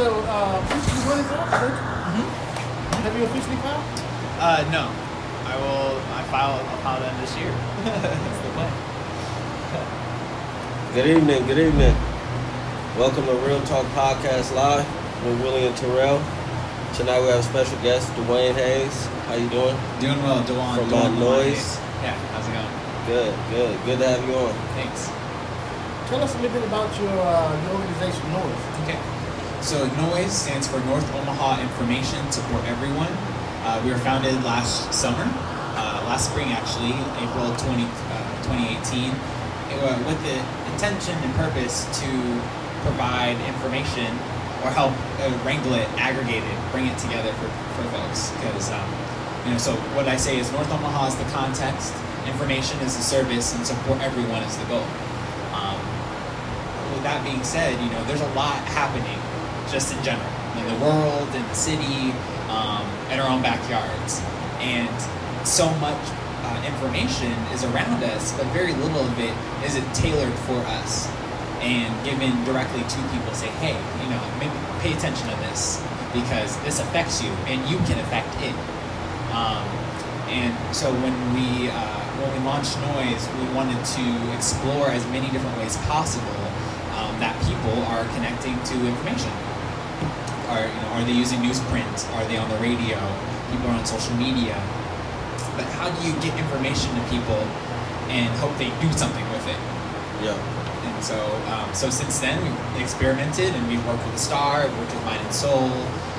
So, uh, which you running for? Mm-hmm. Have you officially filed? Uh, no. I will. I file. I'll file them this year. That's the plan. Good evening, good evening. Welcome to Real Talk Podcast Live with Willie and Terrell. Tonight we have a special guest, Dawaune Hayes. How you doing? Doing well, Dwayne. From Dawaune My Noise. Yeah. How's it going? Good, good. Good to have you on. Thanks. Tell us a little bit about your, uh, your organization, Noise. Okay. So NOISE stands for North Omaha Information Support Everyone. Uh, we were founded last summer, uh, last spring actually, April 20, uh, 2018, uh, with the intention and purpose to provide information or help uh, wrangle it, aggregate it, bring it together for, for folks. Because, um, you know, so what I say is North Omaha is the context, information is the service, and support everyone is the goal. Um, with that being said, you know, there's a lot happening just in general in the world, in the city, um, in our own backyards, and so much uh, information is around us, but very little of it is it tailored for us and given directly to people. Say, hey, you know, maybe pay attention to this because this affects you, and you can affect it. Um, and so when we uh, when we launched Noise, we wanted to explore as many different ways possible um, that people are connecting to information. Are you know are they using newsprint? Are they on the radio? People are on social media. But how do you get information to people and hope they do something with it? Yeah. And so, um, so since then, we've experimented and we've worked with the Star, we've worked with Mind and Soul.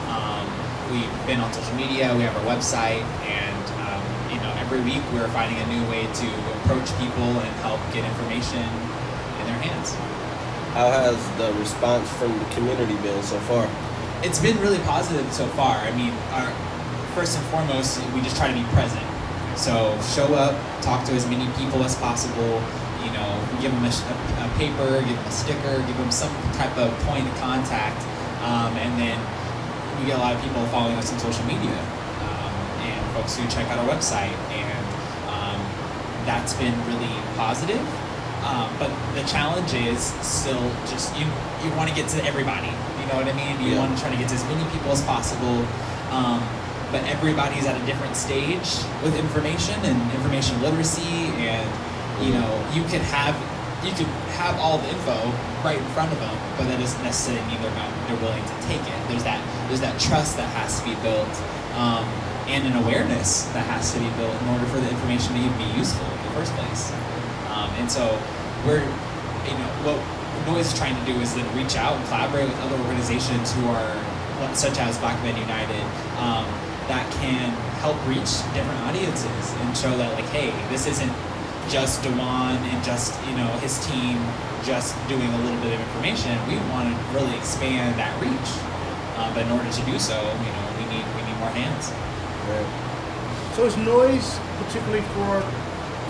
Um, we've been on social media. We have our website, and um, you know, every week we're finding a new way to approach people and help get information in their hands. How has the response from the community been so far? It's been really positive so far. I mean, our, first and foremost, we just try to be present. So show up, talk to as many people as possible. You know, give them a, a, a paper, give them a sticker, give them some type of point of contact, um, and then we get a lot of people following us on social media um, and folks who check out our website, and um, that's been really positive. Um, but the challenge is still just you you want to get to everybody. Know what I mean? You Yeah. want to try to get to as many people as possible. Um, but everybody's at a different stage with information and information literacy, and you know you can have you can have all the info right in front of them, but that doesn't necessarily mean they're not, they're willing to take it. There's that there's that trust that has to be built, um, and an awareness that has to be built in order for the information to even be useful in the first place. Um, and so we're, you know, what Noise is trying to do is then reach out and collaborate with other organizations who are, such as Black Men United, um, that can help reach different audiences and show that, like, hey, this isn't just Dawaune and just, you know, his team just doing a little bit of information. We want to really expand that reach. Uh, but in order to do so, you know, we need we need more hands. Right. So is Noise particularly for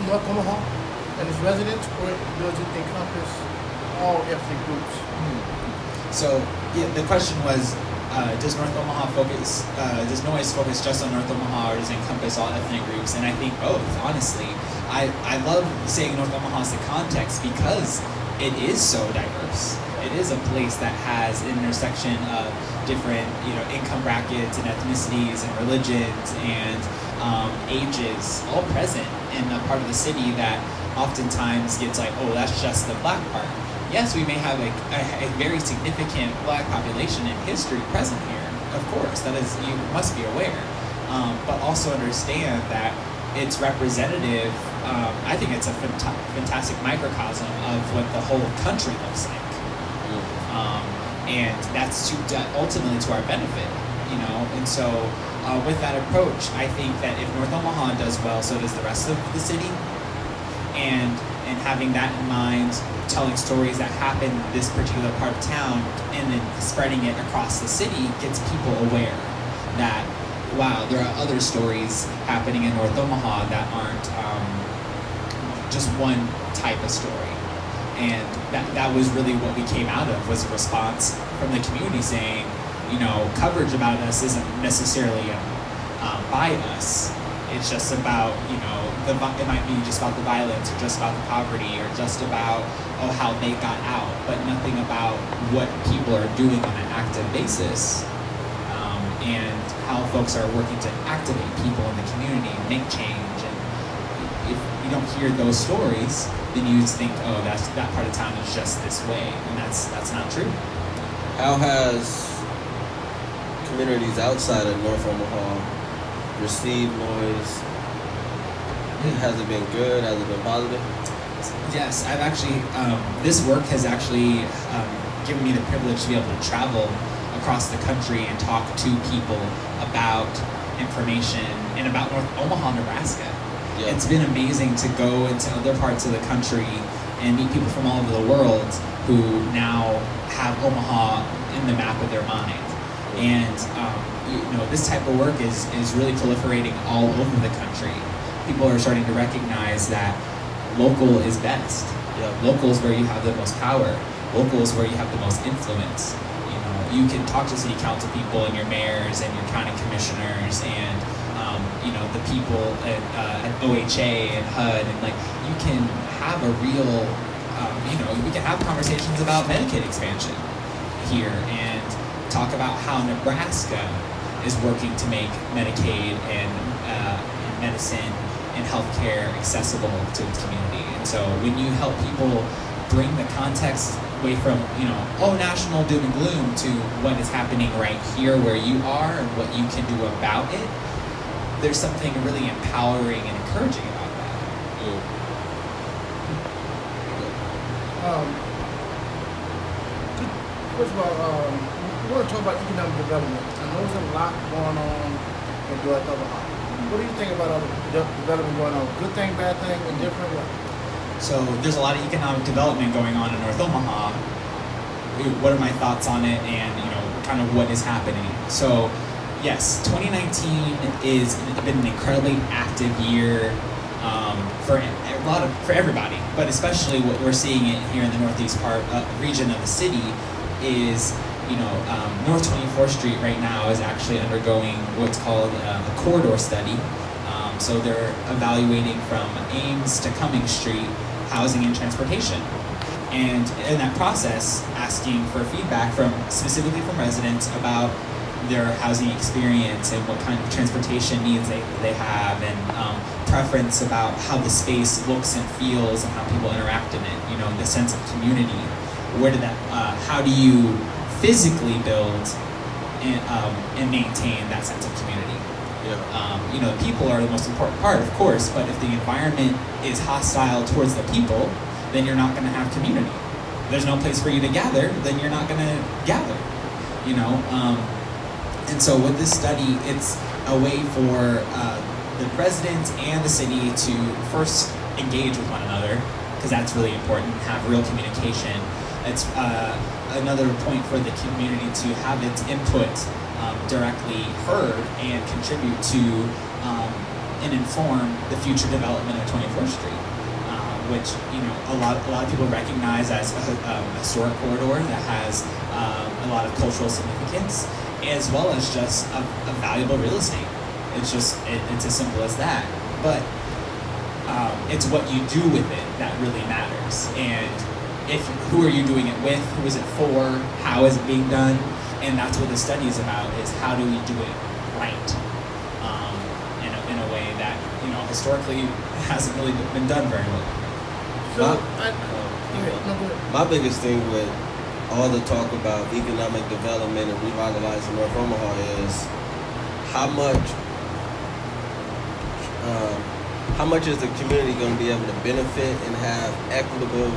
North Omaha and its residents, or does it encompass all ethnic groups? So yeah, the question was, uh, does North Omaha focus? Uh, does Noise focus just on North Omaha, or does it encompass all ethnic groups? And I think both. Honestly, I I love saying North Omaha is the context because it is so diverse. It is a place that has an intersection of different, you know, income brackets and ethnicities and religions and um, ages all present in a part of the city that oftentimes gets like, oh, that's just the black part. Yes, we may have a, a, a very significant black population in history present here. Of course, that is you must be aware, um, but also understand that it's representative. Um, I think it's a fanta- fantastic microcosm of what the whole country looks like um, and that's to ultimately to our benefit, you know. And so, uh, with that approach, I think that if North Omaha does well, so does the rest of the city. And and having that in mind, telling stories that happen in this particular part of town, and then spreading it across the city gets people aware that wow, there are other stories happening in North Omaha that aren't um, just one type of story. And that, that was really what we came out of was a response from the community saying you know coverage about us isn't necessarily um, um, by us. It's just about you know the it might be just about the violence or just about the poverty or just about oh how they got out, but nothing about what people are doing on an active basis um, and how folks are working to activate people in the community and make change. And if you don't hear those stories, then you just think, oh, that's that part of town is just this way, and that's that's not true. How has communities outside of North Omaha received noise? Has it been good? Has it been positive? Yes, I've actually, um, this work has actually um, given me the privilege to be able to travel across the country and talk to people about information and about North Omaha, Nebraska. Yeah. It's been amazing to go into other parts of the country and meet people from all over the world who now have Omaha in the map of their mind. And um, you know, this type of work is, is really proliferating all over the country. People are starting to recognize that local is best. Yeah. Local is where you have the most power. Local is where you have the most influence. You know, you can talk to city council people and your mayors and your county commissioners and um, you know the people at, uh, at OHA and HUD and like you can have a real um, you know we can have conversations about Medicaid expansion here and talk about how Nebraska is working to make Medicaid and, uh, and medicine and healthcare accessible to its community. And so when you help people bring the context away from, you know, oh, national doom and gloom to what is happening right here where you are and what you can do about it, there's something really empowering and encouraging about that. Mm. Um, first of all, um, we want to talk about economic development. I know there's a lot going on in North. What do you think about all the development going on? Good thing, bad thing, indifferent? What? So there's a lot of economic development going on in North Omaha. What are my thoughts on it, and you know, kind of what is happening? So, yes, 2019 is been an incredibly active year um, for a lot of for everybody, but especially what we're seeing here in the northeast part uh, region of the city is you know um, North 24th Street right now is actually undergoing what's called uh, a corridor study. Um, so they're evaluating from Ames to Cummings Street housing and transportation. And in that process, asking for feedback from specifically from residents about their housing experience and what kind of transportation needs they, they have and um, preference about how the space looks and feels and how people interact in it, you know, the sense of community. Where did that, uh, how do you physically build and, um, and maintain that sense of community? Yeah. Um, you know, people are the most important part, of course, but if the environment is hostile towards the people, then you're not going to have community. If there's no place for you to gather, then you're not going to gather. You know, um, and so with this study, it's a way for uh, the residents and the city to first engage with one another, because that's really important. Have real communication. It's uh, another point for the community to have its input um, directly heard and contribute to um, and inform the future development of 24th Street, uh, which you know a lot a lot of people recognize as a, historic corridor that has um, a lot of cultural significance, as well as just a, a valuable real estate. It's just it, it's as simple as that. But um, it's what you do with it that really matters, and if who are you doing it with, who is it for, how is it being done, and that's what the study is about: is how do we do it right um, in, a, in a way that you know historically hasn't really been done very well. So, Huh? I, go ahead. No, go ahead. My biggest thing with all the talk about economic development and revitalizing North Omaha is how much um, how much is the community going to be able to benefit and have equitable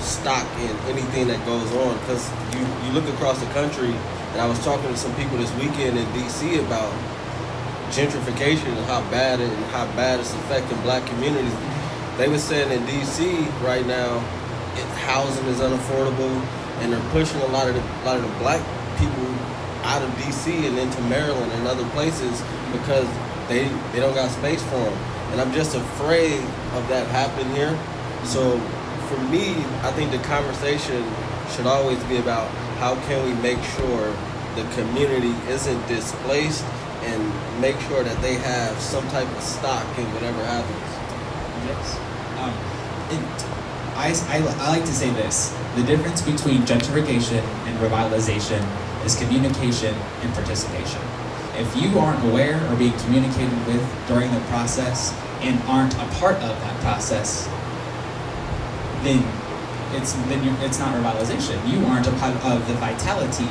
stock in anything that goes on? Because you, you look across the country, and I was talking to some people this weekend in D.C. about gentrification and how bad it and how bad it's affecting black communities. They were saying in D.C. right now, it, housing is unaffordable, and they're pushing a lot of the, a lot of the black people out of D.C. and into Maryland and other places because they they don't got space for them. And I'm just afraid of that happening here. So for me, I think the conversation should always be about how can we make sure the community isn't displaced and make sure that they have some type of stock in whatever happens. Yes. Um, it, I, I, I like to say this the difference between gentrification and revitalization is communication and participation. If you aren't aware or being communicated with during the process and aren't a part of that process, then it's then you, it's not revitalization. You aren't a part of the vitality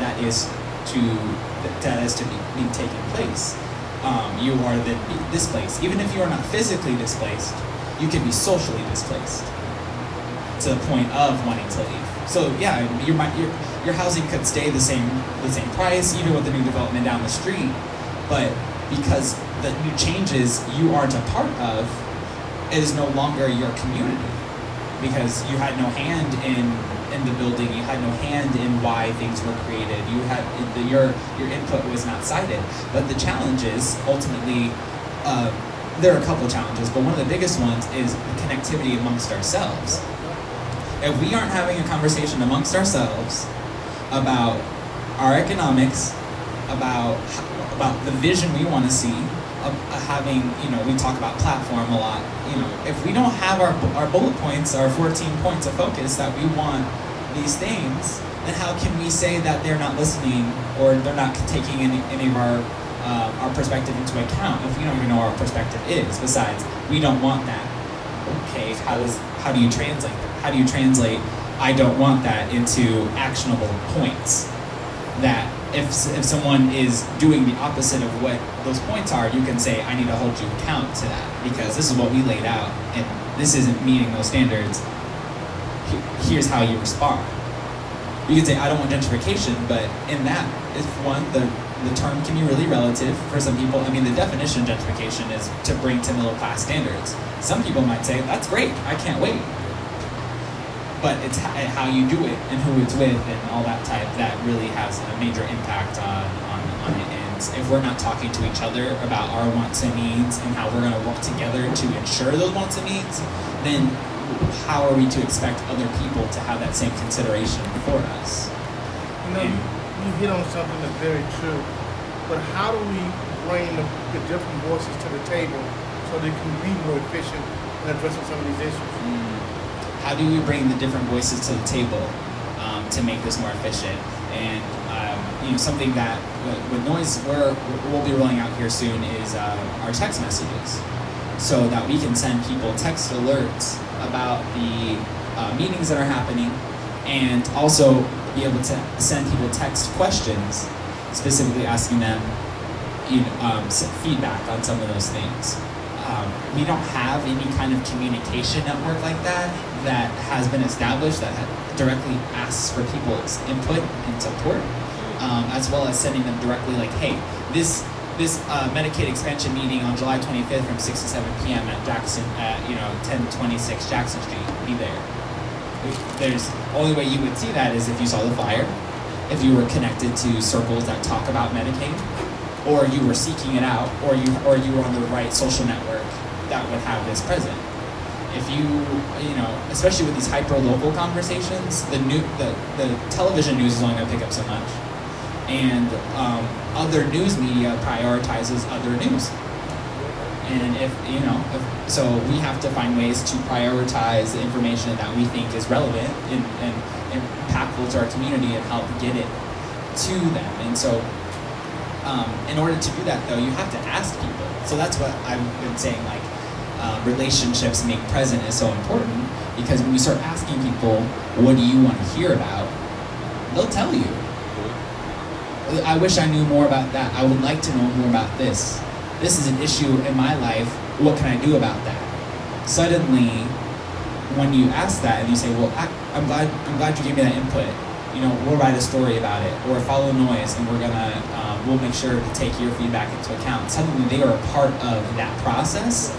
that is to that is to be, be taking place. Um, you are then displaced. Even if you are not physically displaced, you can be socially displaced to the point of wanting to leave. So yeah, your your your housing could stay the same the same price even with the new development down the street, but because the new changes you aren't a part of, it is no longer your community because you had no hand in in the building. You had no hand in why things were created. You had the, your your input was not cited. But the challenge is ultimately. Uh, there are a couple challenges, but one of the biggest ones is connectivity amongst ourselves. If we aren't having a conversation amongst ourselves about our economics, about about the vision we want to see, of having you know we talk about platform a lot. You know, if we don't have our our bullet points, our 14 points of focus that we want these things, then how can we say that they're not listening or they're not taking any, any of our uh, our perspective into account if we don't even know what our perspective is? Besides, we don't want that. Okay, how does how do you translate that? How do you translate I don't want that into actionable points that if, if someone is doing the opposite of what those points are, you can say, I need to hold you account to that because this is what we laid out and this isn't meeting those standards. Here's how you respond. You can say, I don't want gentrification, but in that, if one, the, the term can be really relative for some people. I mean, the definition of gentrification is to bring to middle class standards. Some people might say, that's great, I can't wait but it's how you do it and who it's with and all that type that really has a major impact on, on, on it. And if we're not talking to each other about our wants and needs and how we're going to work together to ensure those wants and needs, then how are we to expect other people to have that same consideration for us? You know, and, you, hit on something that's very true, but how do we bring the, the different voices to the table so they can be more efficient in addressing some of these issues? Mm how do we bring the different voices to the table um, to make this more efficient? And um, you know, something that with noise we're, we'll be rolling out here soon is uh, our text messages, so that we can send people text alerts about the uh, meetings that are happening, and also be able to send people text questions, specifically asking them you know, um, feedback on some of those things. Um, we don't have any kind of communication network like that that has been established that directly asks for people's input and support, um, as well as sending them directly like, hey, this this uh, Medicaid expansion meeting on July 25th from 6 to 7 p.m. at Jackson, at you know 1026 Jackson Street, be there. There's only way you would see that is if you saw the flyer, if you were connected to circles that talk about Medicaid, or you were seeking it out, or you or you were on the right social network that would have this present. If you you know especially with these hyper local conversations the new the, the television news is only going to pick up so much. And um, other news media prioritizes other news. And if you know if, so we have to find ways to prioritize the information that we think is relevant and, and, and impactful to our community and help get it to them. And so um, in order to do that though you have to ask people. So that's what i've been saying like uh, relationships make present is so important because when we start asking people, what do you want to hear about, they'll tell you. I wish I knew more about that. I would like to know more about this. This is an issue in my life. What can I do about that? Suddenly, when you ask that and you say, "Well, I, am glad I'm glad you gave me that input," you know, we'll write a story about it or follow noise, and we're gonna um, we'll make sure to take your feedback into account. Suddenly, they are a part of that process,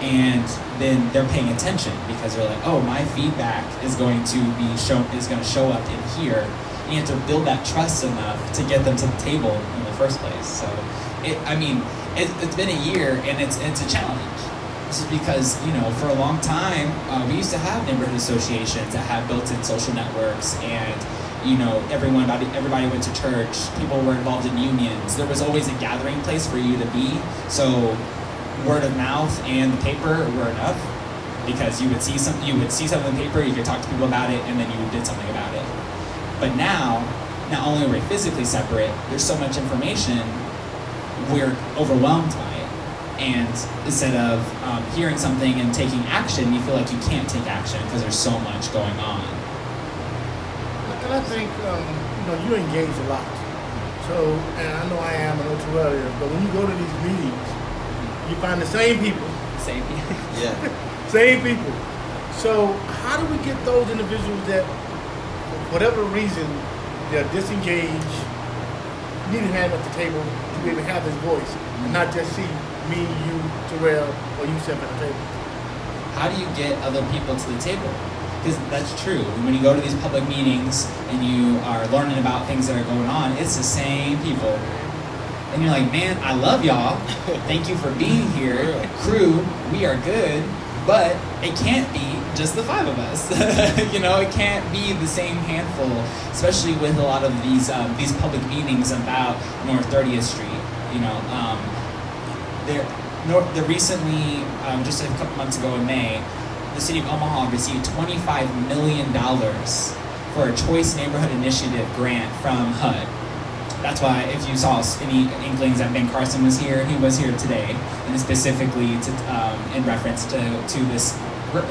and then they're paying attention because they're like, oh, my feedback is going to be shown is going to show up in here. And you have to build that trust enough to get them to the table in the first place. So, it, I mean, it, has been a year and it's it's a challenge. This is because you know for a long time uh, we used to have neighborhood associations that had built-in social networks and you know everyone everybody went to church people were involved in unions there was always a gathering place for you to be so word of mouth and the paper were enough because you would see some you would see something in the paper, you could talk to people about it, and then you did something about it. But now, not only are we physically separate, there's so much information, we're overwhelmed by it. And instead of um, hearing something and taking action, you feel like you can't take action because there's so much going on. And I think, um, you know, you engage a lot. So, and I know I am, I know Terrell is, but when you go to these meetings, you find the same people, Same. People. yeah. same people. So, how do we get those individuals that, for whatever reason, they're disengaged, need a hand at the table to be able to have this voice, and not just see me, you, Terrell, or you sitting at the table? how do you get other people to the table? Because that's true. When you go to these public meetings and you are learning about things that are going on, it's the same people. And you're like, man, I love y'all. Thank you for being here. Crew, we are good. But it can't be just the five of us. you know, it can't be the same handful, especially with a lot of these um, these public meetings about North 30th Street. You know, um, there, nor, the recently, um, just a couple months ago in May, the city of Omaha received $25 million for a Choice Neighborhood Initiative grant from HUD. That's why, if you saw any inklings that Ben Carson was here, he was here today, and specifically to, um, in reference to, to this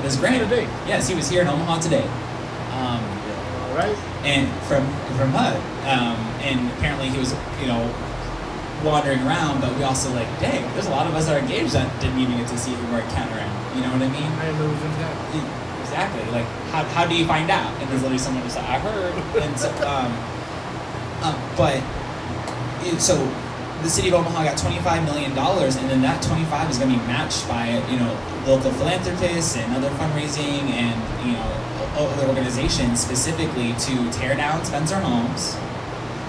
this grant. Today. Yes, he was here in Omaha today. Um, All right? and from from HUD. Um, and apparently he was, you know, wandering around. But we also like, dang, there's a lot of us that are engaged that didn't even get to see him or encounter him. You know what I mean? I know in Exactly. Like, how, how do you find out? And there's literally someone just like, I heard. And so, um, um, but it, so the city of Omaha got 25 million dollars, and then that 25 is going to be matched by you know local philanthropists and other fundraising and you know other organizations specifically to tear down Spencer homes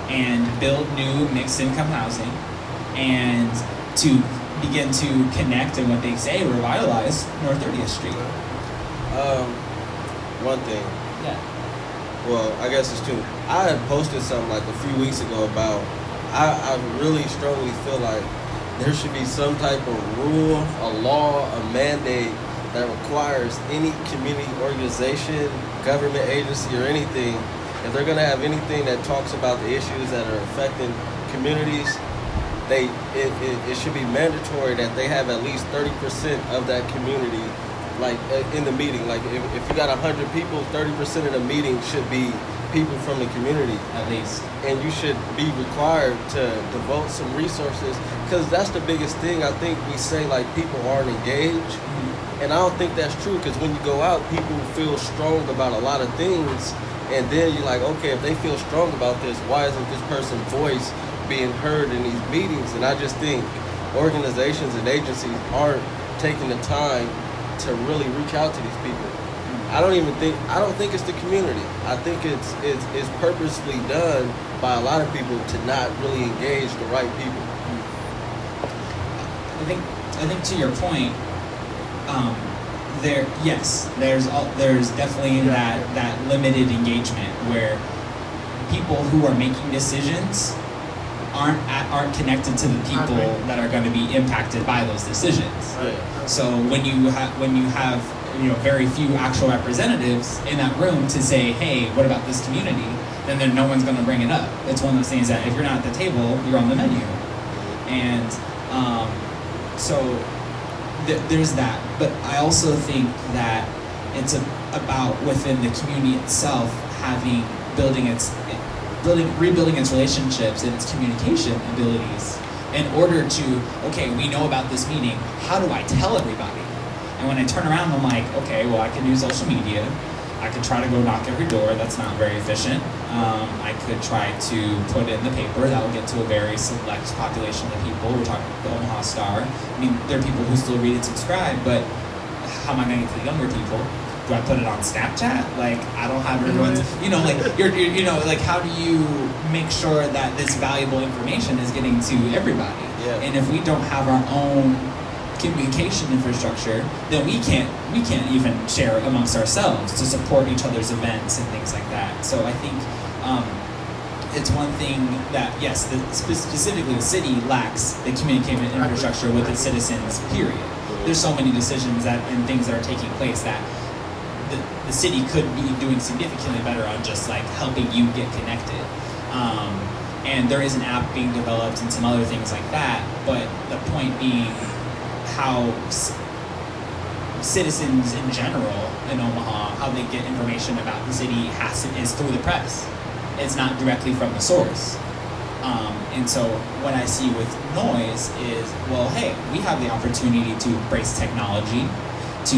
and build new mixed income housing and to begin to connect and what they say revitalize North 30th Street. Um, one thing. Yeah. Well, I guess it's two. I had posted something like a few weeks ago about. I, I really strongly feel like there should be some type of rule, a law, a mandate that requires any community organization, government agency, or anything, if they're gonna have anything that talks about the issues that are affecting communities, they it, it, it should be mandatory that they have at least 30% of that community like uh, in the meeting like if, if you got 100 people 30% of the meeting should be people from the community. At least. and you should be required to devote some resources because that's the biggest thing i think we say like people aren't engaged. And i don't think that's true because when you go out people feel strong about a lot of things. And then you're like okay if they feel strong about this why isn't this person's voice being heard in these meetings? And i just think organizations and agencies aren't taking the time to really reach out to these people I don't even think I don't think it's the community. I think it's it's it's purposely done by a lot of people to not really engage the right people. I think I think to your point, um, there yes, there's all, there's definitely that that limited engagement where people who are making decisions aren't at, aren't connected to the people that are going to be impacted by those decisions. So when you have when you have you know very few actual representatives in that room to say, hey, what about this community? Then there, no one's going to bring it up. It's one of those things that if you're not at the table, you're on the menu, and um, so th- there's that. But I also think that it's a, about within the community itself having building its building rebuilding its relationships and its communication abilities in order to okay we know about this meeting. How do i tell everybody? And when i turn around i'm like okay well i can do social media. I could try to go knock every door. That's not very efficient. Um, i could try to put it in the paper that will get to a very select population of people. We're talking the omaha star. I mean there are people who still read and subscribe but how am i going to get to the younger people do I put it on Snapchat? Like, I don't have everyone's, you know, like, you're, you're, you know, like, how do you make sure that this valuable information is getting to everybody? Yeah. And if we don't have our own communication infrastructure, then we can't, we can't even share amongst ourselves to support each other's events and things like that. So I think, um, it's one thing that yes, the, specifically the city lacks the communication infrastructure with its citizens. Period. There's so many decisions that and things that are taking place that the, city could be doing significantly better on just like helping you get connected. Um, and there is an app being developed and some other things like that. But the point being, how c- citizens in general in Omaha, how they get information about the city has to, is through the press. It's not directly from the source. Um, and so what I see with noise is, well, hey, we have the opportunity to embrace technology, to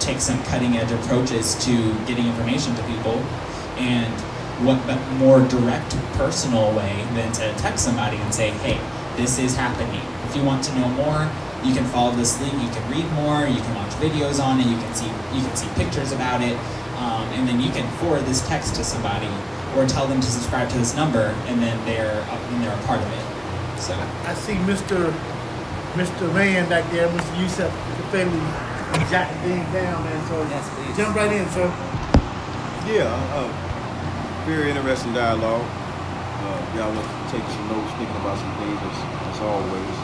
take some cutting edge approaches to getting information to people, and what but more direct, personal way than to text somebody and say, hey, this is happening. If you want to know more, you can follow this link. You can read more. You can watch videos on it. You can see you can see pictures about it, um, and then you can forward this text to somebody or tell them to subscribe to this number, and then they're and they're a part of it. So I see Mr. Mr. Rand back there, Mr. Yusef Kafeli, jotting things down, man. So Yes, please. jump right in, sir. Yeah, uh, very interesting dialogue. Uh, y'all was taking some notes, thinking about some things as, as always.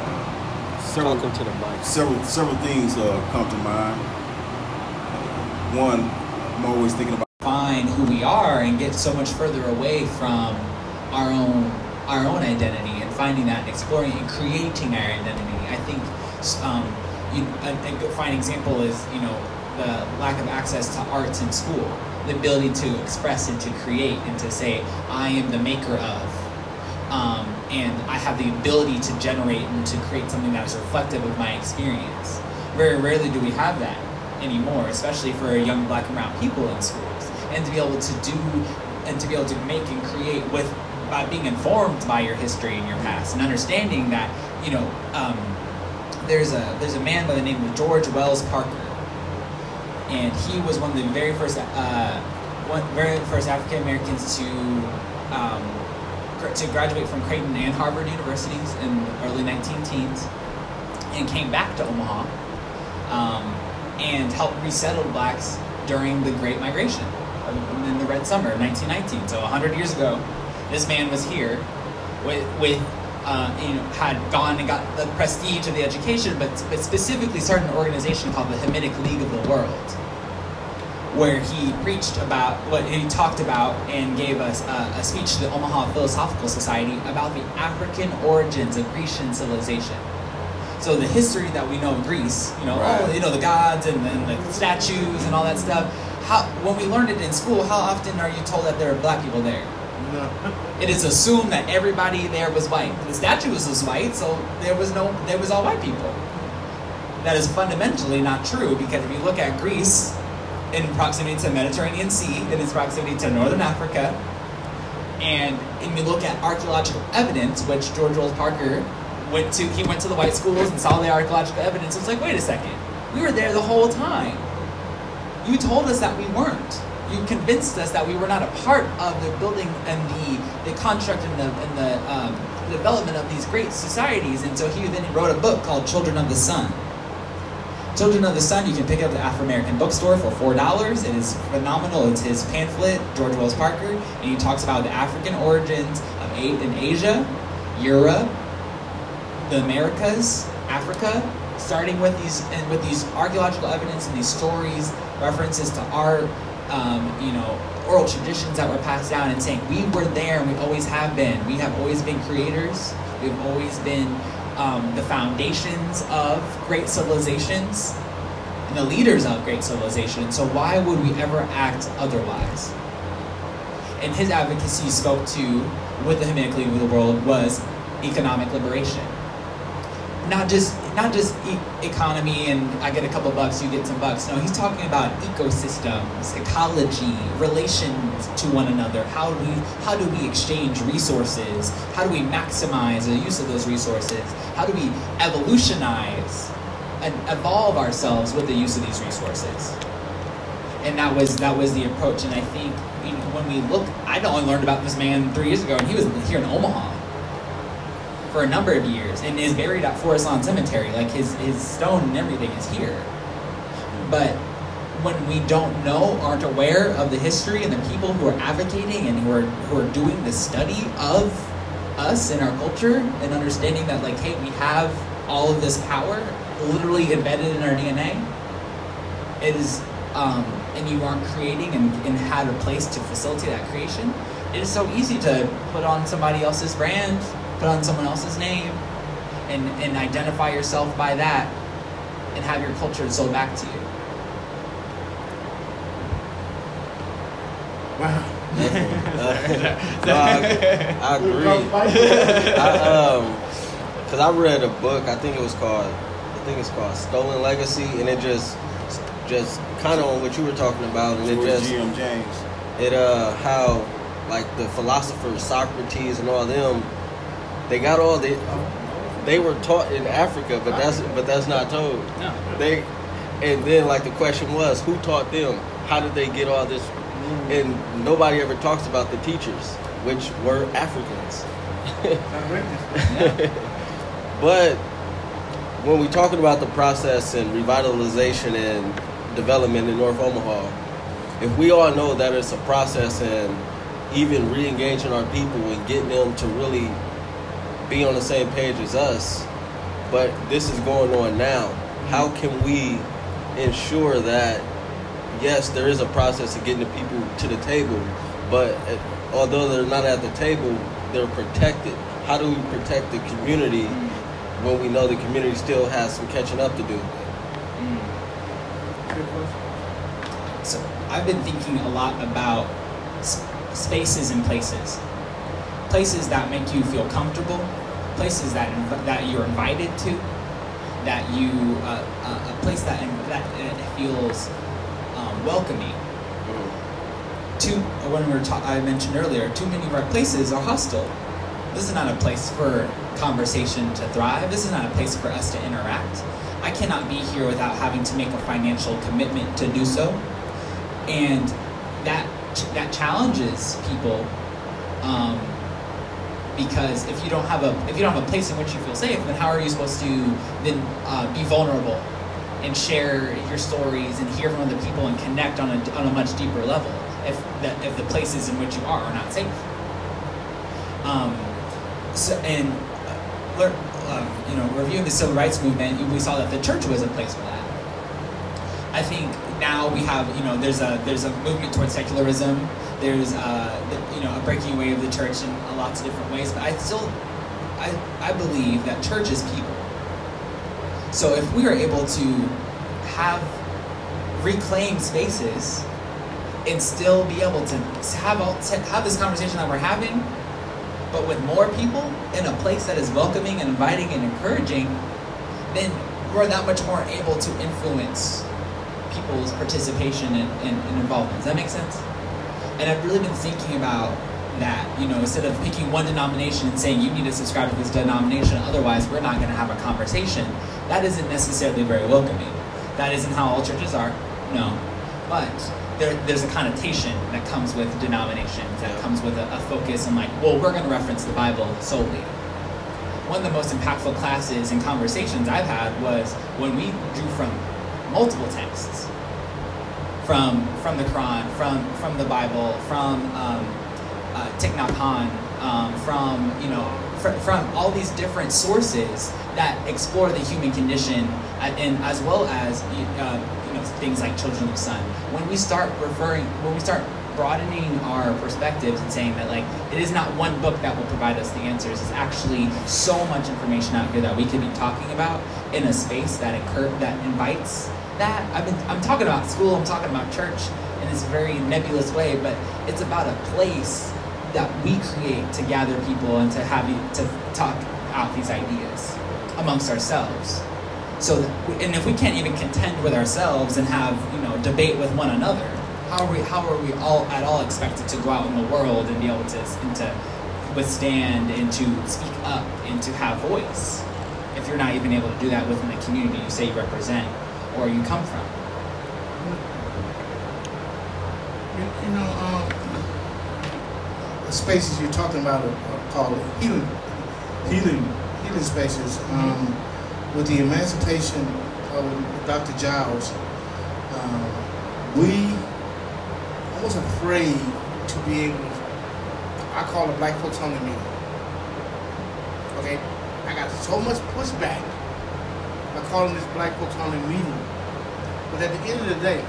Uh, several, Talking to the mic. several, several things uh, come to mind. One, I'm always thinking about find who we are and get so much further away from our own our own identity and finding that and exploring and creating our identity. I think um, you, a, a fine example is you know the lack of access to arts in school, the ability to express and to create and to say I am the maker of. Um, and I have the ability to generate and to create something that is reflective of my experience. Very rarely do we have that anymore, especially for young black and brown people in schools. And to be able to do and to be able to make and create with by being informed by your history and your past and understanding that, you know, um, there's a there's a man by the name of George Wells Parker. And he was one of the very first uh, one very first African Americans to um, gra- to graduate from Creighton and Harvard universities in the early 19 teens and came back to Omaha um, and helped resettle blacks during the Great Migration in the Red Summer of 1919. So 100 years ago, this man was here with, with uh, you know, had gone and got the prestige of the education, but, but specifically started an organization called the Hamitic League of the World, where he preached about what he talked about and gave us a, a speech to the Omaha Philosophical Society about the African origins of Grecian civilization. So the history that we know of Greece, you know, Right. oh, you know, the gods and, and the statues and all that stuff. How, when we learned it in school, how often are you told that there are black people there? It is assumed that everybody there was white. The statues was white, so there was no, there was all white people. That is fundamentally not true because if you look at Greece, in proximity to the Mediterranean Sea, in its proximity to Northern Africa, and if you look at archaeological evidence, which George Wells Parker went to, he went to the white schools and saw the archaeological evidence. It's like, wait a second, we were there the whole time. You told us that we weren't. You convinced us that we were not a part of the building and the, the construct and the, and the um, development of these great societies. And so he then wrote a book called Children of the Sun. Children of the Sun, you can pick up at the Afro American bookstore for four dollars. It is phenomenal. It's his pamphlet, George Wells Parker, and he talks about the African origins of in Asia, Europe, the Americas, Africa, starting with these and with these archaeological evidence and these stories, references to art, um, you know, oral traditions that were passed down, and saying we were there and we always have been. We have always been creators. We've always been um, the foundations of great civilizations and the leaders of great civilizations. So why would we ever act otherwise? And his advocacy spoke to with the of the World was economic liberation. Not just not just e- economy and I get a couple bucks, you get some bucks. No, he's talking about ecosystems, ecology, relations to one another. How do we how do we exchange resources? How do we maximize the use of those resources? How do we evolutionize and evolve ourselves with the use of these resources? and that was that was the approach. And I think you know, when we look, I only learned about this man three years ago, and he was here in Omaha for a number of years, and is buried at Forest Lawn Cemetery. Like his his stone and everything is here. But when we don't know, aren't aware of the history and the people who are advocating and who are who are doing the study of us and our culture and understanding that like, hey, we have all of this power literally embedded in our DNA. It is, um, and you aren't creating and, and had a place to facilitate that creation. It is so easy to put on somebody else's brand, put on someone else's name, and, and identify yourself by that and have your culture sold back to you. Wow. Uh, no, I, I agree. I, um, cause I read a book. I think it was called. I think it's called Stolen Legacy, and it just, just kind of on what you were talking about, and it just, G.M. James. it uh, how like the philosophers Socrates and all them, they got all the, they were taught in Africa, but that's but that's not told. No. They, and then like the question was, who taught them? How did they get all this? Mm. And nobody ever talks about the teachers, which were Africans. But when we're talking about the process and revitalization and development in North Omaha, if we all know that it's a process and even re-engaging our people and getting them to really be on the same page as us, but this is going on now, how mm-hmm. can we ensure that yes, there is a process of getting the people to the table, but uh, although they're not at the table, they're protected. How do we protect the community mm-hmm. when we know the community still has some catching up to do? Mm-hmm. So I've been thinking a lot about s- spaces and places. Places that make you feel comfortable, places that that you're invited to, that you uh, uh, a place that that uh, feels um, welcoming. Too when we were ta- I mentioned earlier, too many of our places are hostile. This is not a place for conversation to thrive. This is not a place for us to interact. I cannot be here without having to make a financial commitment to do so and that that challenges people um, because if you don't have a if you don't have a place in which you feel safe, then how are you supposed to then uh, be vulnerable and share your stories and hear from other people and connect on a on a much deeper level if the, if the places in which you are are not safe. Um, so and uh, uh, you know reviewing the civil rights movement, we saw that the church was a place for that. I think now we have, you know, there's a there's a movement towards secularism. There's, uh, you know, a breaking away of the church in lots of different ways. But I still, I, I believe that church is people. So if we are able to have reclaimed spaces and still be able to have all, to have this conversation that we're having, but with more people in a place that is welcoming and inviting and encouraging, then we're that much more able to influence people's participation and, and, and involvement. Does that make sense? And I've really been thinking about that, you know, instead of picking one denomination and saying you need to subscribe to this denomination, otherwise we're not going to have a conversation, that isn't necessarily very welcoming. That isn't how all churches are, no. But there, there's a connotation that comes with denominations, that comes with a, a focus on like, well, we're going to reference the Bible solely one of the most impactful classes and conversations I've had was when we drew from multiple texts, from from the Quran, from from the Bible, from um, uh, Thich Nhat Hanh, um, from you know fr- from all these different sources that explore the human condition, uh, and as well as uh, you know things like Children of the Sun. When we start referring, when we start broadening our perspectives and saying that like it is not one book that will provide us the answers it's actually so much information out here that we could be talking about in a space that incur- that invites that i'm talking about school i'm talking about church in this very nebulous way but it's about a place that we create to gather people and to have to talk out these ideas amongst ourselves. So we, and if we can't even contend with ourselves and have you know debate with one another how are we how are we all at all expected to go out in the world and be able to and to withstand and to speak up and to have voice? If you're not even able to do that within the community you say you represent or you come from You, you know, um, the spaces you're talking about are, are called healing, healing, healing spaces. Um, with the emancipation of Dr. Giles, um, we almost afraid to be able to, I call it black folks only meeting. Okay? I got so much pushback calling this black folks only meeting. But at the end of the day,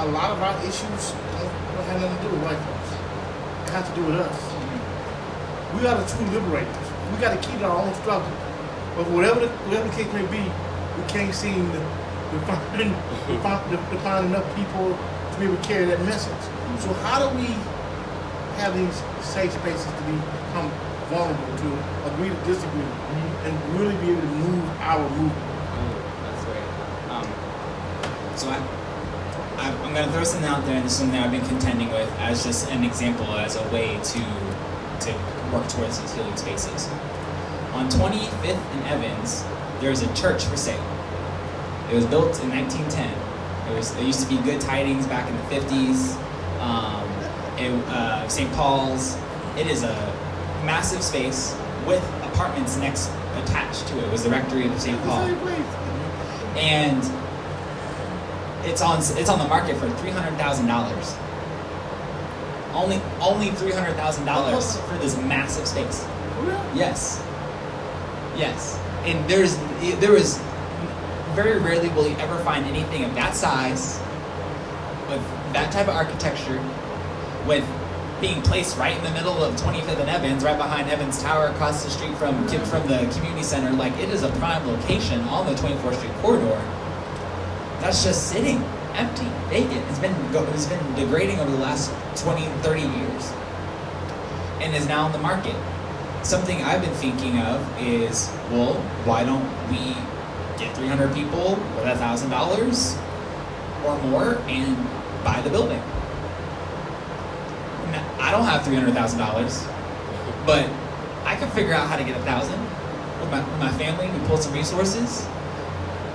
a lot of our issues don't, don't have nothing to do with white folks. It has to do with us. We are the true liberators. We got to keep our own struggle. But whatever the, whatever the case may be, we can't seem to, to, find, to, find, to find enough people to be able to carry that message. So how do we have these safe spaces to become vulnerable to agree to disagree mm-hmm. and really be able to move our movement? That's great. Um, so I, I, I'm going to throw something out there, and this is something I've been contending with as just an example, as a way to to work towards these healing spaces. On 25th and Evans, there's a church for sale. It was built in 1910. It was it used to be Good Tidings back in the 50s. Um, it, uh, St. Paul's. It is a massive space with apartments next attached to it. It was the rectory of St. Paul and it's on it's on the market for three hundred thousand dollars. Only only three hundred thousand dollars for this massive space. Yes, yes, and there's there is very rarely will you ever find anything of that size with that type of architecture with being placed right in the middle of 25th and Evans, right behind Evans Tower, across the street from from the community center. Like it is a prime location on the 24th Street corridor. That's just sitting empty, vacant. It's been it's been degrading over the last 20, 30 years, and is now on the market. Something I've been thinking of is, well, why don't we get 300 people with a thousand dollars or more and buy the building? Now, I don't have three hundred thousand dollars, but I can figure out how to get a thousand with my, with my family. We pull some resources.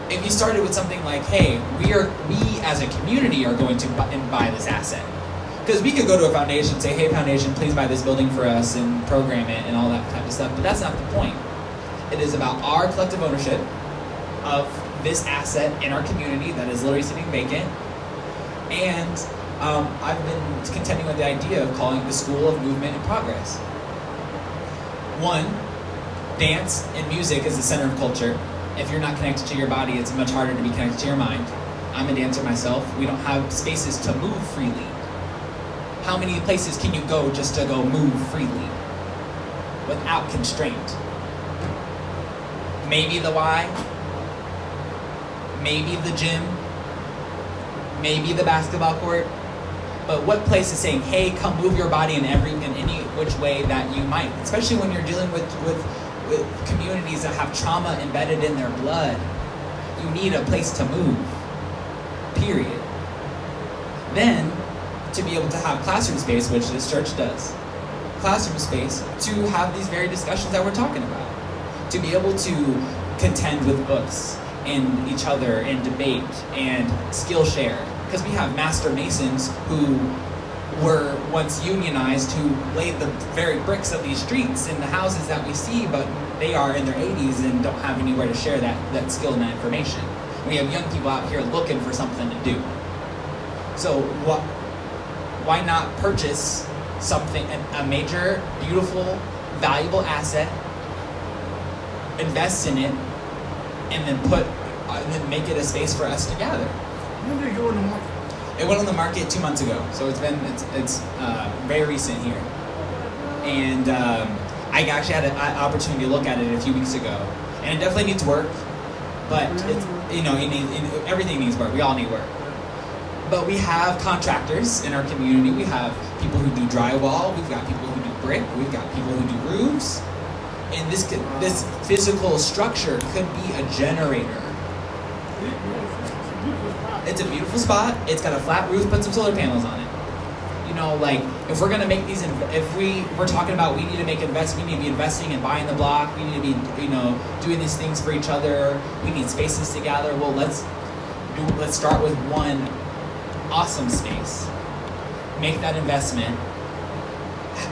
If you started with something like, "Hey, we are we as a community are going to buy, and buy this asset," because we could go to a foundation and say, "Hey, foundation, please buy this building for us and program it and all that type of stuff," but that's not the point. It is about our collective ownership of this asset in our community that is literally sitting vacant and um, I've been contending with the idea of calling the School of Movement and Progress. One, dance and music is the center of culture. If you're not connected to your body, it's much harder to be connected to your mind. I'm a dancer myself. We don't have spaces to move freely. How many places can you go just to go move freely without constraint? Maybe the Y, maybe the gym, maybe the basketball court, but what place is saying, "Hey, come move your body in every in any which way that you might," especially when you're dealing with with communities that have trauma embedded in their blood. You need a place to move. Period. Then, to be able to have classroom space, which this church does, classroom space to have these very discussions that we're talking about, to be able to contend with books and each other and debate and skill share because we have master masons who were once unionized who laid the very bricks of these streets in the houses that we see but they are in their 80s and don't have anywhere to share that, that skill and that information. We have young people out here looking for something to do. So what why not purchase something a major beautiful valuable asset invest in it and then put uh, and then make it a space for us to gather? When go in the market? It went on the market two months ago, so it's been it's, it's uh, very recent here. And um, I actually had an opportunity to look at it a few weeks ago, and it definitely needs work. But you know it needs, it, everything needs work. We all need work. But we have contractors in our community. We have people who do drywall. We've got people who do brick. We've got people who do roofs. And this could, this physical structure could be a generator it's a beautiful spot. It's got a flat roof. Put some solar panels on it. You know, like if we're gonna make these, if we we're talking about we need to make invest, we need to be investing and buying the block. We need to be, you know, doing these things for each other. We need spaces to gather. Well, let's do. Let's start with one awesome space. Make that investment.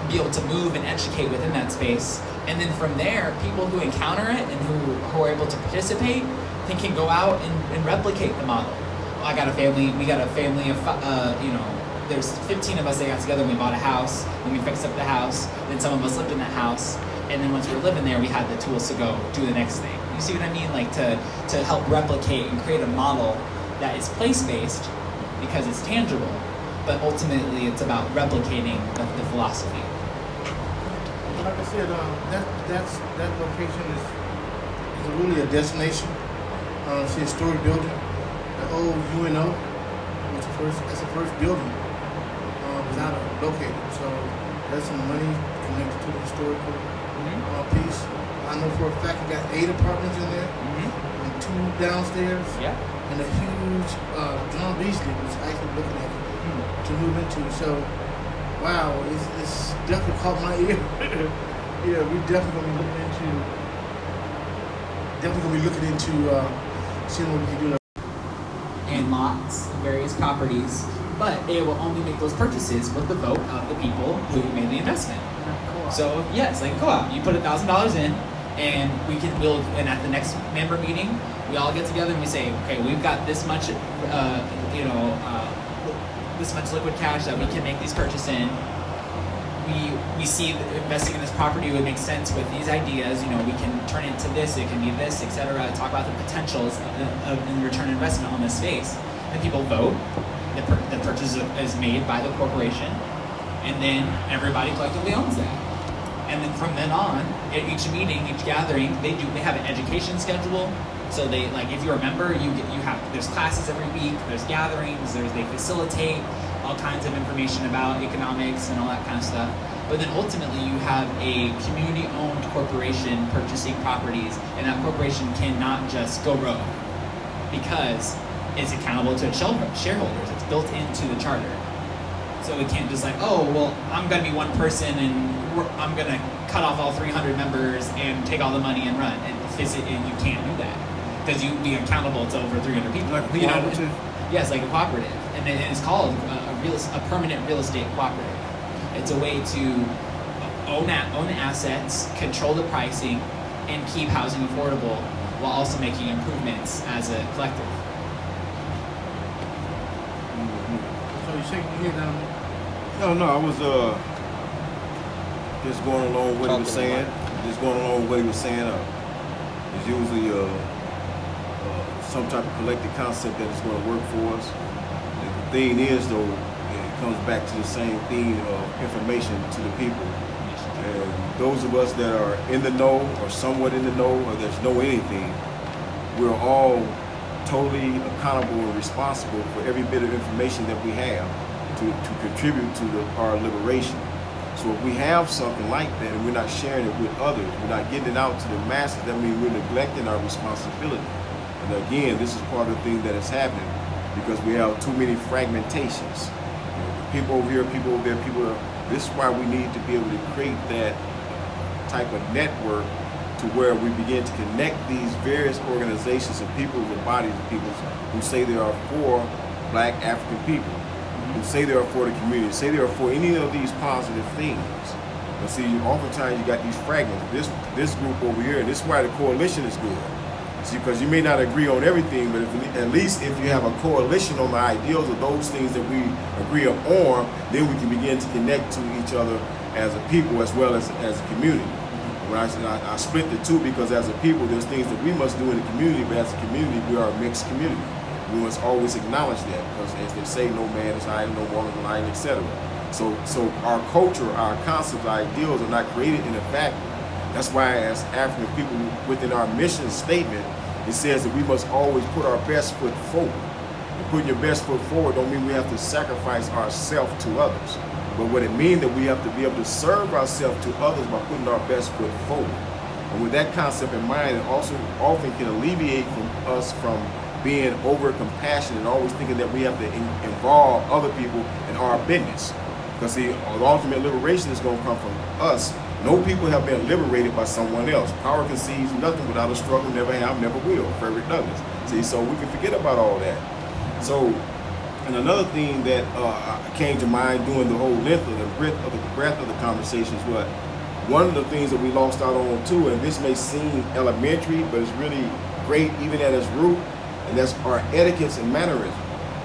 Be able to move and educate within that space, and then from there, people who encounter it and who, who are able to participate, they can go out and, and replicate the model I got a family. We got a family of uh, you know. There's 15 of us that got together and we bought a house. And we fixed up the house. Then some of us lived in that house. And then once we were living there, we had the tools to go do the next thing. You see what I mean? Like to to help replicate and create a model that is place based because it's tangible, but ultimately it's about replicating the, the philosophy. Like I said, um, that that's that location is is really a destination. Uh, see a story building, the old UNO was the first. That's the first building uh, was out of located. So there's some money connected to the historical uh, piece. I know for a fact we got eight apartments in there Mm-hmm. and two downstairs Yeah. and a huge uh, John Beasley was actually looking at it to move into. So, wow, it's, it's definitely caught my ear. yeah, we definitely gonna be looking into, definitely gonna be looking into uh, seeing what we can do. And lots of various properties, but it will only make those purchases with the vote of the people who made the investment. So yes, like a co-op, you put a thousand dollars in, and we can build. And at the next member meeting, we all get together and we say, okay, we've got this much, uh, you know, uh, this much liquid cash that we can make these purchases in. We we see investing in this property would make sense with these ideas. You know, we can turn it to this, it can be this, etc. Talk about the potentials of, in return investment on this space. And people vote. The, the purchase is made by the corporation, and then everybody collectively owns that. And then from then on, at each meeting, each gathering, they do they have an education schedule. So they like if you're a member, you get you have there's classes every week, there's gatherings, there's they facilitate all kinds of information about economics and all that kind of stuff. But then ultimately you have a community owned corporation purchasing properties and that corporation cannot just go rogue because it's accountable to its shareholders. It's built into the charter. So we can't just like, oh, well, I'm going to be one person and I'm going to cut off all 300 members and take all the money and run. And, phys- and you can't do that because you'd be accountable to over 300 people. Like a You know. Yes, like a cooperative, and it's called a real, a permanent real estate cooperative. It's a way to own a, own assets, control the pricing, and keep housing affordable while also making improvements as a collective. So you shaking your head down there. No, no, I was uh just going along with what he was saying. Just going along with what he was saying. Uh, it's usually uh, uh, some type of collective concept that is going to work for us. And the thing is, though, it comes back to the same theme of information to the people. And those of us that are in the know or somewhat in the know or that know anything, we're all totally accountable and responsible for every bit of information that we have to, to contribute to the, our liberation. So if we have something like that and we're not sharing it with others, we're not getting it out to the masses, that means we're neglecting our responsibility. And again, this is part of the thing that is happening because we have too many fragmentations. People over here, people over there, people. This is why we need to be able to create that type of network to where we begin to connect these various organizations of people and bodies of people who say they are for black African people, who mm-hmm. say they are for the community, say they are for any of these positive things. But see, oftentimes you got these fragments. This this group over here, and this is why the coalition is good. Because you may not agree on everything, but if, at least if you have a coalition on the ideals of those things that we agree upon, then we can begin to connect to each other as a people as well as as a community. When I, I, split the two because as a people, there's things that we must do in the community, but as a community, we are a mixed community. We must always acknowledge that because, as they say, no man is higher, no woman is lying, etc. So, so our culture, our concepts, our ideals are not created in a vacuum. That's why, as African people, within our mission statement, it says that we must always put our best foot forward. And putting your best foot forward don't mean we have to sacrifice ourselves to others. But what it means that we have to be able to serve ourselves to others by putting our best foot forward. And with that concept in mind, it also often can alleviate from us from being over compassionate and always thinking that we have to in- involve other people in our business. Because the ultimate liberation is going to come from us. No people have been liberated by someone else. Power conceives nothing without a struggle, never have, never will. Frederick Douglass. See, so we can forget about all that. So, and another thing that uh, came to mind during the whole length of the breadth of the breadth of the conversation is what one of the things that we lost out on too, and this may seem elementary, but it's really great even at its root, and that's our etiquettes and mannerisms.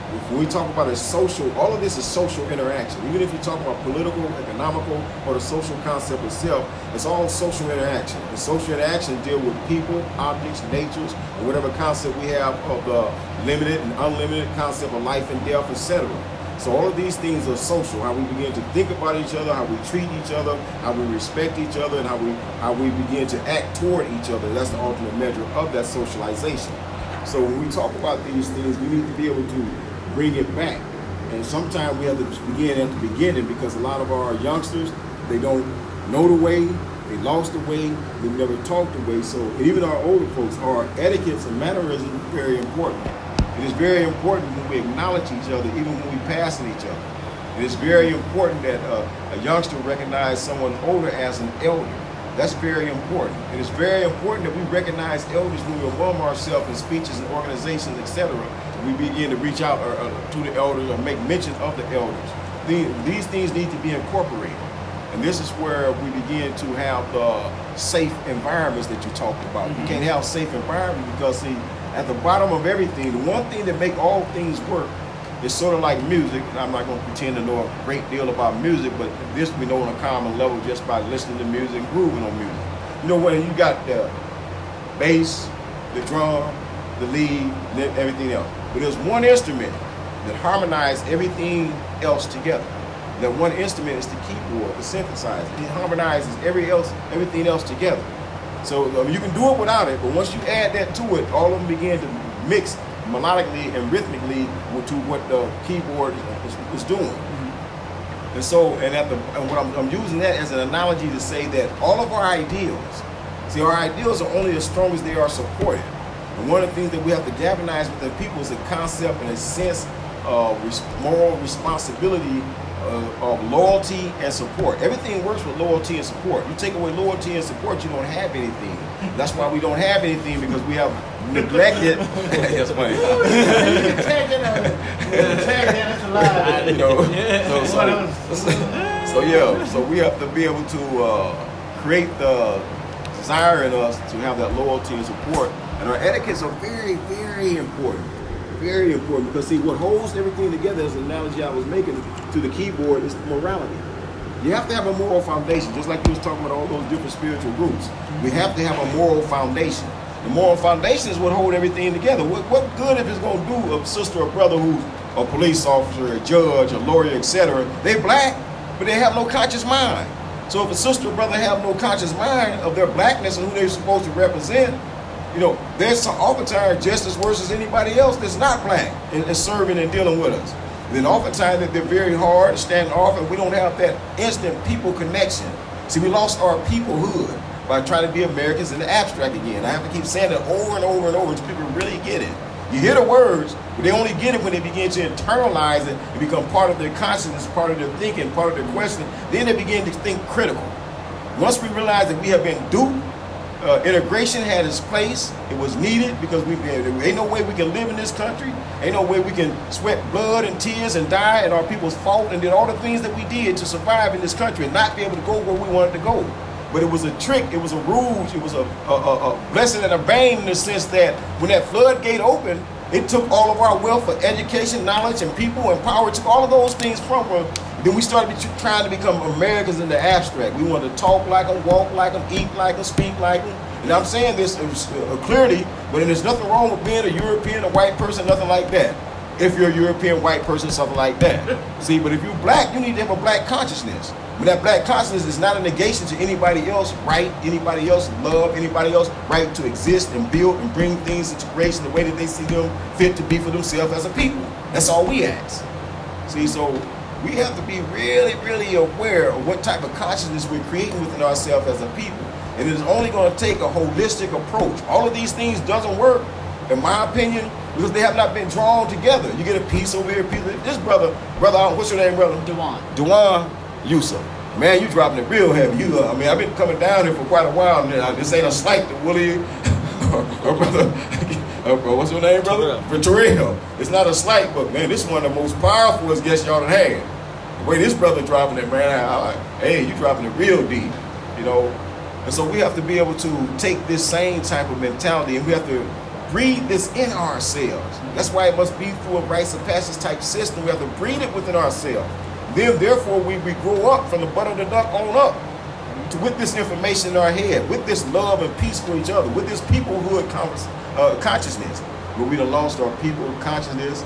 When we talk about a social, all of this is social interaction. Even if you talk about political, economical, or the social concept itself, it's all social interaction. And social interaction deal with people, objects, natures, or whatever concept we have of the limited and unlimited concept of life and death, etc. So all of these things are social. How we begin to think about each other, how we treat each other, how we respect each other, and how we how we begin to act toward each other. That's the ultimate measure of that socialization. So when we talk about these things, we need to be able to bring it back. And sometimes we have to begin at the beginning because a lot of our youngsters, they don't know the way, they lost the way, they never talked the way. So even our older folks, our etiquettes and mannerisms are very important. It is very important when we acknowledge each other, even when we pass each other. It is very important that uh, a youngster recognize someone older as an elder. That's very important. It is very important that we recognize elders when we involve ourselves in speeches and organizations, etc. We begin to reach out or, uh, to the elders or make mention of the elders. These, these things need to be incorporated. And this is where we begin to have the safe environments that you talked about. You can't have safe environments because see, at the bottom of everything, the one thing that make all things work is sort of like music. And I'm not going to pretend to know a great deal about music, but this we know on a common level just by listening to music and grooving on music. You know when you got the bass, the drum, the lead, and everything else. But there's one instrument that harmonizes everything else together. That one instrument is the keyboard, the synthesizer. It harmonizes every else, everything else together. So um, you can do it without it, but once you add that to it, all of them begin to mix melodically and rhythmically to what the keyboard is, is doing. And so, and at the, and what I'm, I'm using that as an analogy to say that all of our ideals, see, our ideals are only as strong as they are supported. And one of the things that we have to galvanize with the people is a concept and a sense of res- moral responsibility uh, of loyalty and support. Everything works with loyalty and support. You take away loyalty and support, you don't have anything. That's why we don't have anything because we have neglected. That's funny. You can tag that you can tag that, that's a lie. So, so, so yeah, so we have to be able to uh, create the desire in us to have that loyalty and support. And our etiquettes are very, very important. Very important because see, what holds everything together, as the analogy I was making to the keyboard, is morality. You have to have a moral foundation, just like you was talking about all those different spiritual groups. We have to have a moral foundation. The moral foundation is what hold everything together. What, what good if it's going to do a sister or brother who's a police officer, a judge, a lawyer, etc. They black, but they have no conscious mind. So if a sister or brother have no conscious mind of their blackness and who they're supposed to represent, you know, they're so oftentimes just as worse as anybody else that's not black and, and serving and dealing with us. Then oftentimes that they're very hard, standing off, and we don't have that instant people connection. See, we lost our peoplehood by trying to be Americans in the abstract again. I have to keep saying it over and over and over until people really get it. You hear the words, but they only get it when they begin to internalize it and become part of their consciousness, part of their thinking, part of their questioning. Then they begin to think critical. Once we realize that we have been duped, uh, integration had its place. It was needed because we ain't no way we can live in this country. Ain't no way we can sweat blood and tears and die and our people's fault and did all the things that we did to survive in this country and not be able to go where we wanted to go. But it was a trick. It was a ruse. It was a, a, a, a blessing and a bane in the sense that when that floodgate opened, it took all of our wealth for education, knowledge, and people and power. It took all of those things from us. Then we started trying to become Americans in the abstract. We wanted to talk like them, walk like them, eat like them, speak like them. And I'm saying this uh, clearly, but there's nothing wrong with being a European, a white person, nothing like that. If you're a European, white person, something like that. See, but if you're black, you need to have a black consciousness. But that black consciousness is not a negation to anybody else right, anybody else love, anybody else right to exist and build and bring things into creation the way that they see them fit to be for themselves as a people. That's all we ask. See, so we have to be really, really aware of what type of consciousness we're creating within ourselves as a people. And it's only going to take a holistic approach. All of these things doesn't work, in my opinion, because they have not been drawn together. You get a piece over here, piece. This brother, brother, what's your name, brother? Dawaune. Dawaune Yusuf. Man, you dropping it real heavy. You, uh, I mean, I've been coming down here for quite a while. And uh, this ain't a slight to Willie or brother. Uh, what's your name, brother? For Terrell. It's not a slight, but man, this is one of the most powerful guests y'all done had. The way this brother dropping it, man, I, hey, you dropping it real deep, you know. And so we have to be able to take this same type of mentality, and we have to breed this in ourselves. That's why it must be through a rites of passage type system. We have to breed it within ourselves. Then, therefore, we, we grow up from the butt of the duck on up to, with this information in our head, with this love and peace for each other, with this peoplehood convers- uh, consciousness, But we done lost our people consciousness,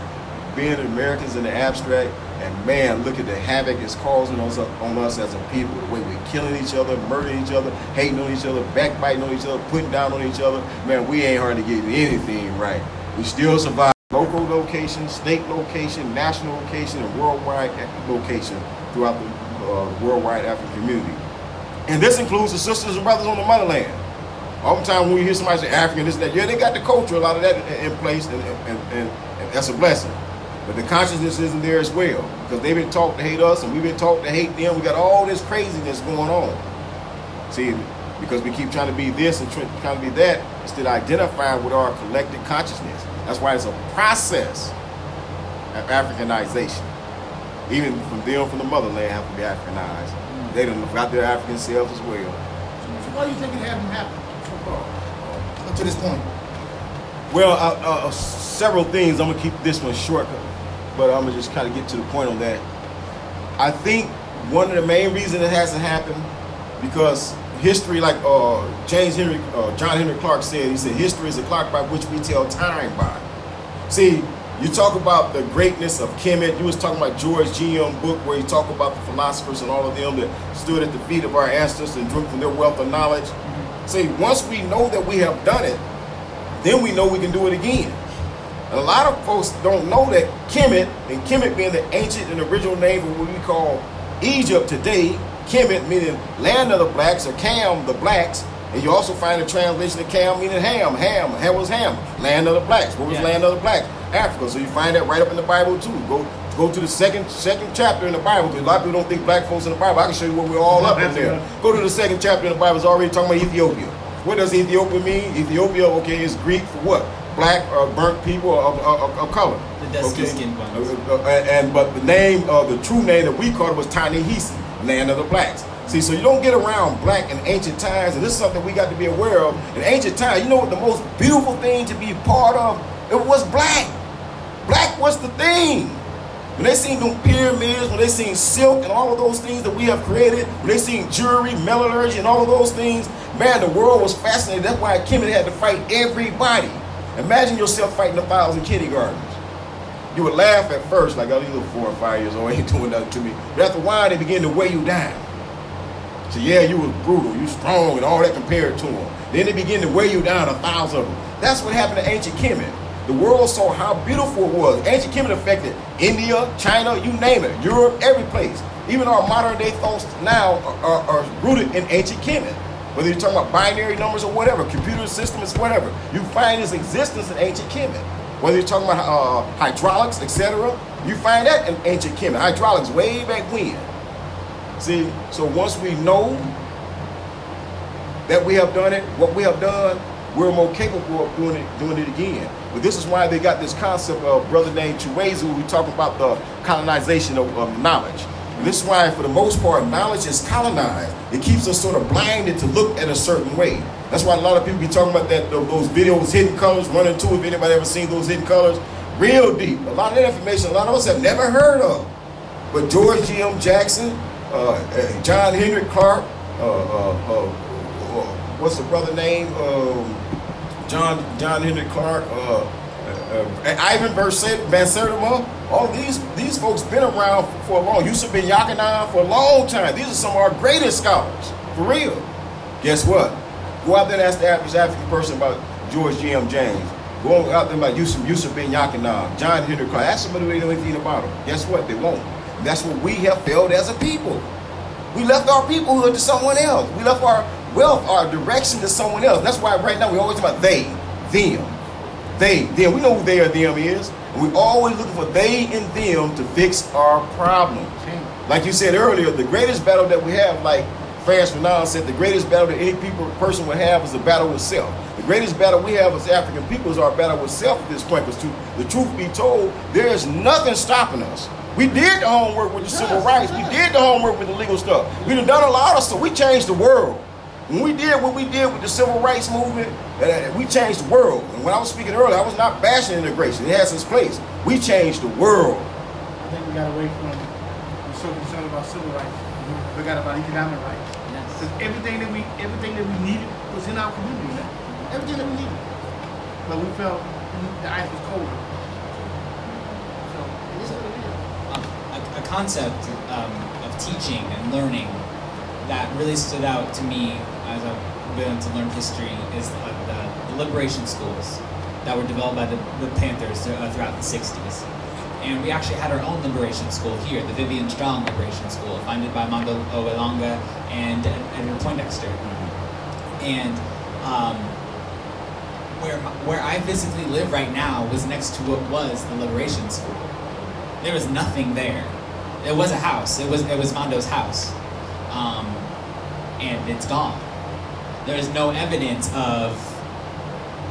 being Americans in the abstract, and man, look at the havoc it's causing us on us as a people. The way we're killing each other, murdering each other, hating on each other, backbiting on each other, putting down on each other. Man, we ain't hardly getting anything right. We still survive local location, state location, national location, and worldwide location throughout the uh, worldwide African community. And this includes the sisters and brothers on the motherland. Oftentimes when we hear somebody say African, this and that, yeah, they got the culture, a lot of that in, place, and, and, and, and that's a blessing. But the consciousness isn't there as well because they've been taught to hate us and we've been taught to hate them. We got all this craziness going on. See, because we keep trying to be this and try- trying to be that instead of identifying with our collective consciousness. That's why it's a process of Africanization. Even from them from the motherland have to be Africanized. They done got their African selves as well. So why do you think it hasn't happened up to this point? Well, uh, uh, several things. I'm gonna keep this one short, but I'm gonna just kind of get to the point on that. I think one of the main reasons it hasn't happened because history, like uh, James Henry, uh, John Henrik Clarke said, he said history is a clock by which we tell time by. See, you talk about the greatness of Kemet. You was talking about George G.M. book where you talk about the philosophers and all of them that stood at the feet of our ancestors and drew from their wealth of knowledge. See, once we know that we have done it, then we know we can do it again. And a lot of folks don't know that Kemet, and Kemet being the ancient and original name of what we call Egypt today, Kemet meaning land of the blacks, or Cam, the blacks, and you also find a translation of Cam meaning Ham. Ham, Ham was Ham, land of the blacks. What was Yeah. land of the blacks? Africa. So you find that right up in the Bible too. Go go to the second second chapter in the Bible. Because a lot of people don't think black folks in the Bible. I can show you where we're all up in there. Go to the second chapter in the Bible. It's already talking about Ethiopia. What does Ethiopia mean? Ethiopia, okay, is Greek for what? Black or burnt people of, of, of color. The dusky skin ones. Uh, uh, and, and- but the name of the true name that we called it was Ta-Nehisi, land of the blacks. See, so you don't get around black in ancient times, and this is something we got to be aware of. In ancient times, you know what the most beautiful thing to be part of? It was black. Black was the thing. When they seen them pyramids, when they seen silk and all of those things that we have created, when they seen jewelry, metallurgy, and all of those things, man, the world was fascinated. That's why Kemet had to fight everybody. Imagine yourself fighting a thousand kindergartners. You would laugh at first, like, oh, these little four or five years old ain't doing nothing to me. But after a while, they begin to weigh you down. So yeah, you was brutal, you strong, and all that compared to them. Then they begin to weigh you down, a thousand of them. That's what happened to ancient Kemet. The world saw how beautiful it was. Ancient Kemet affected India, China, you name it, Europe, every place. Even our modern day thoughts now are, are, are rooted in ancient Kemet. Whether you're talking about binary numbers or whatever, computer systems, whatever, you find its existence in ancient Kemet. Whether you're talking about uh, hydraulics, etc., you find that in ancient Kemet. Hydraulics way back when. See, so once we know that we have done it, what we have done, we're more capable of doing it, doing it again. But this is why they got this concept of brother named Chinweizu, We talk about the colonization of, of knowledge. And this is why, for the most part, knowledge is colonized. It keeps us sort of blinded to look at a certain way. That's why a lot of people be talking about that those videos, hidden colors, one running to. If anybody ever seen those hidden colors, real deep. A lot of that information, a lot of us have never heard of. But George G.M. Jackson, uh, John Henrik Clarke, uh, uh, uh, what's the brother name? Um, John John Henrik Clarke, uh, uh, uh, Ivan Van All these these folks been around for a long. Yosef ben-Jochannan for a long time. These are some of our greatest scholars, for real. Guess what? Go out there and ask the average African person about George G.M. James. Go out there about Yusuf, Yosef ben-Jochannan, John Henrik Clarke. Ask somebody they know anything about them. Guess what? They won't. And that's what we have failed as a people. We left our peoplehood to someone else. We left our wealth, our direction to someone else. That's why right now we always talk about they, them, they, them. We know who they or them is. We always looking for they and them to fix our problems. Like you said earlier, the greatest battle that we have, like Frantz Fanon said, the greatest battle that any people person would have is a battle with self. The greatest battle we have as African people is our battle with self at this point. Because the truth be told, there is nothing stopping us. We did the homework with the civil rights. We did the homework with the legal stuff. We done done a lot of stuff. We changed the world. When we did what we did with the civil rights movement, uh, we changed the world. And when I was speaking earlier, I was not bashing integration. It has its place. We changed the world. I think we got away from we're so concerned about civil rights. We forgot about economic rights. Yes. Because everything that we everything that we needed was in our community, man. Everything that we needed. But we felt the ice was colder. So it is what it is. a, a concept um, of teaching and learning that really stood out to me as I've been to learn history is the, the liberation schools that were developed by the, the Panthers uh, throughout the 60s. And we actually had our own liberation school here, the Vivian Strong Liberation School, founded by Mondo we Langa and Edward Poindexter. And um, where, where I physically live right now was next to what was the Liberation School. There was nothing there. It was a house. It was it was Mondo's house, um, and it's gone. There is no evidence of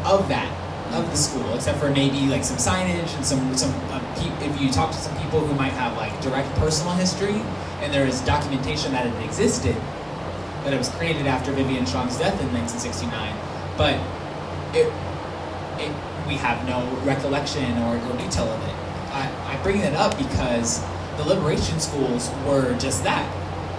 of that of the school, except for maybe like some signage and some some. Uh, if you talk to some people who might have like direct personal history, and there is documentation that it existed, that it was created after Vivian Strong's death in 1969, but it it, we have no recollection or, or detail of it. I, I bring that up because the liberation schools were just that.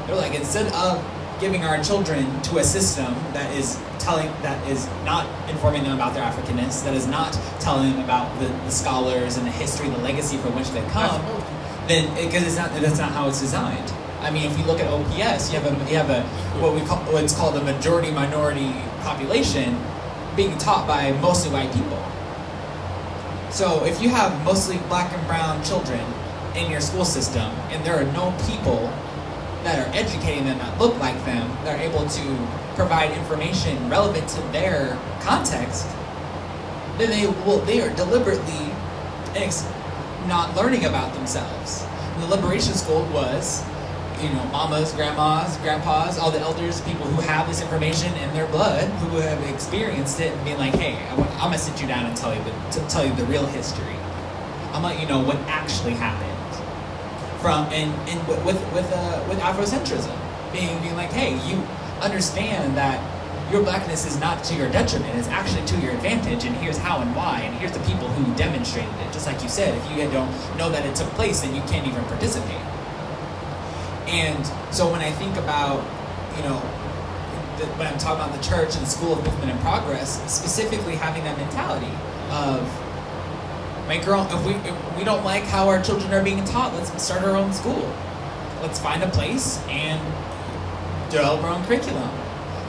They're like instead of giving our children to a system that is telling that is not informing them about their Africanness, that is not telling them about the, the scholars and the history, and the legacy from which they come, then because it's not that's not how it's designed. I mean, if you look at OPS, you have a you have a what we call what's called a majority minority population being taught by mostly white people. So if you have mostly black and brown children in your school system, and there are no people that are educating them that look like them, that are able to provide information relevant to their context, then they will they are deliberately not learning about themselves. The liberation school was, you know, mamas, grandmas, grandpas, all the elders, people who have this information in their blood, who have experienced it, and being like, hey, I'm gonna sit you down and tell you the tell you the real history. I'm gonna let you know what actually happened. From and and with with uh, with Afrocentrism, being being like, hey, you understand that your blackness is not to your detriment, it's actually to your advantage, and here's how and why, and here's the people who demonstrated it. Just like you said, if you don't know that it took place, then you can't even participate. And so when I think about, you know, the, when I'm talking about the church and the school of movement and progress, specifically having that mentality of make our own. If we if we don't like how our children are being taught, let's start our own school. Let's find a place and develop our own curriculum.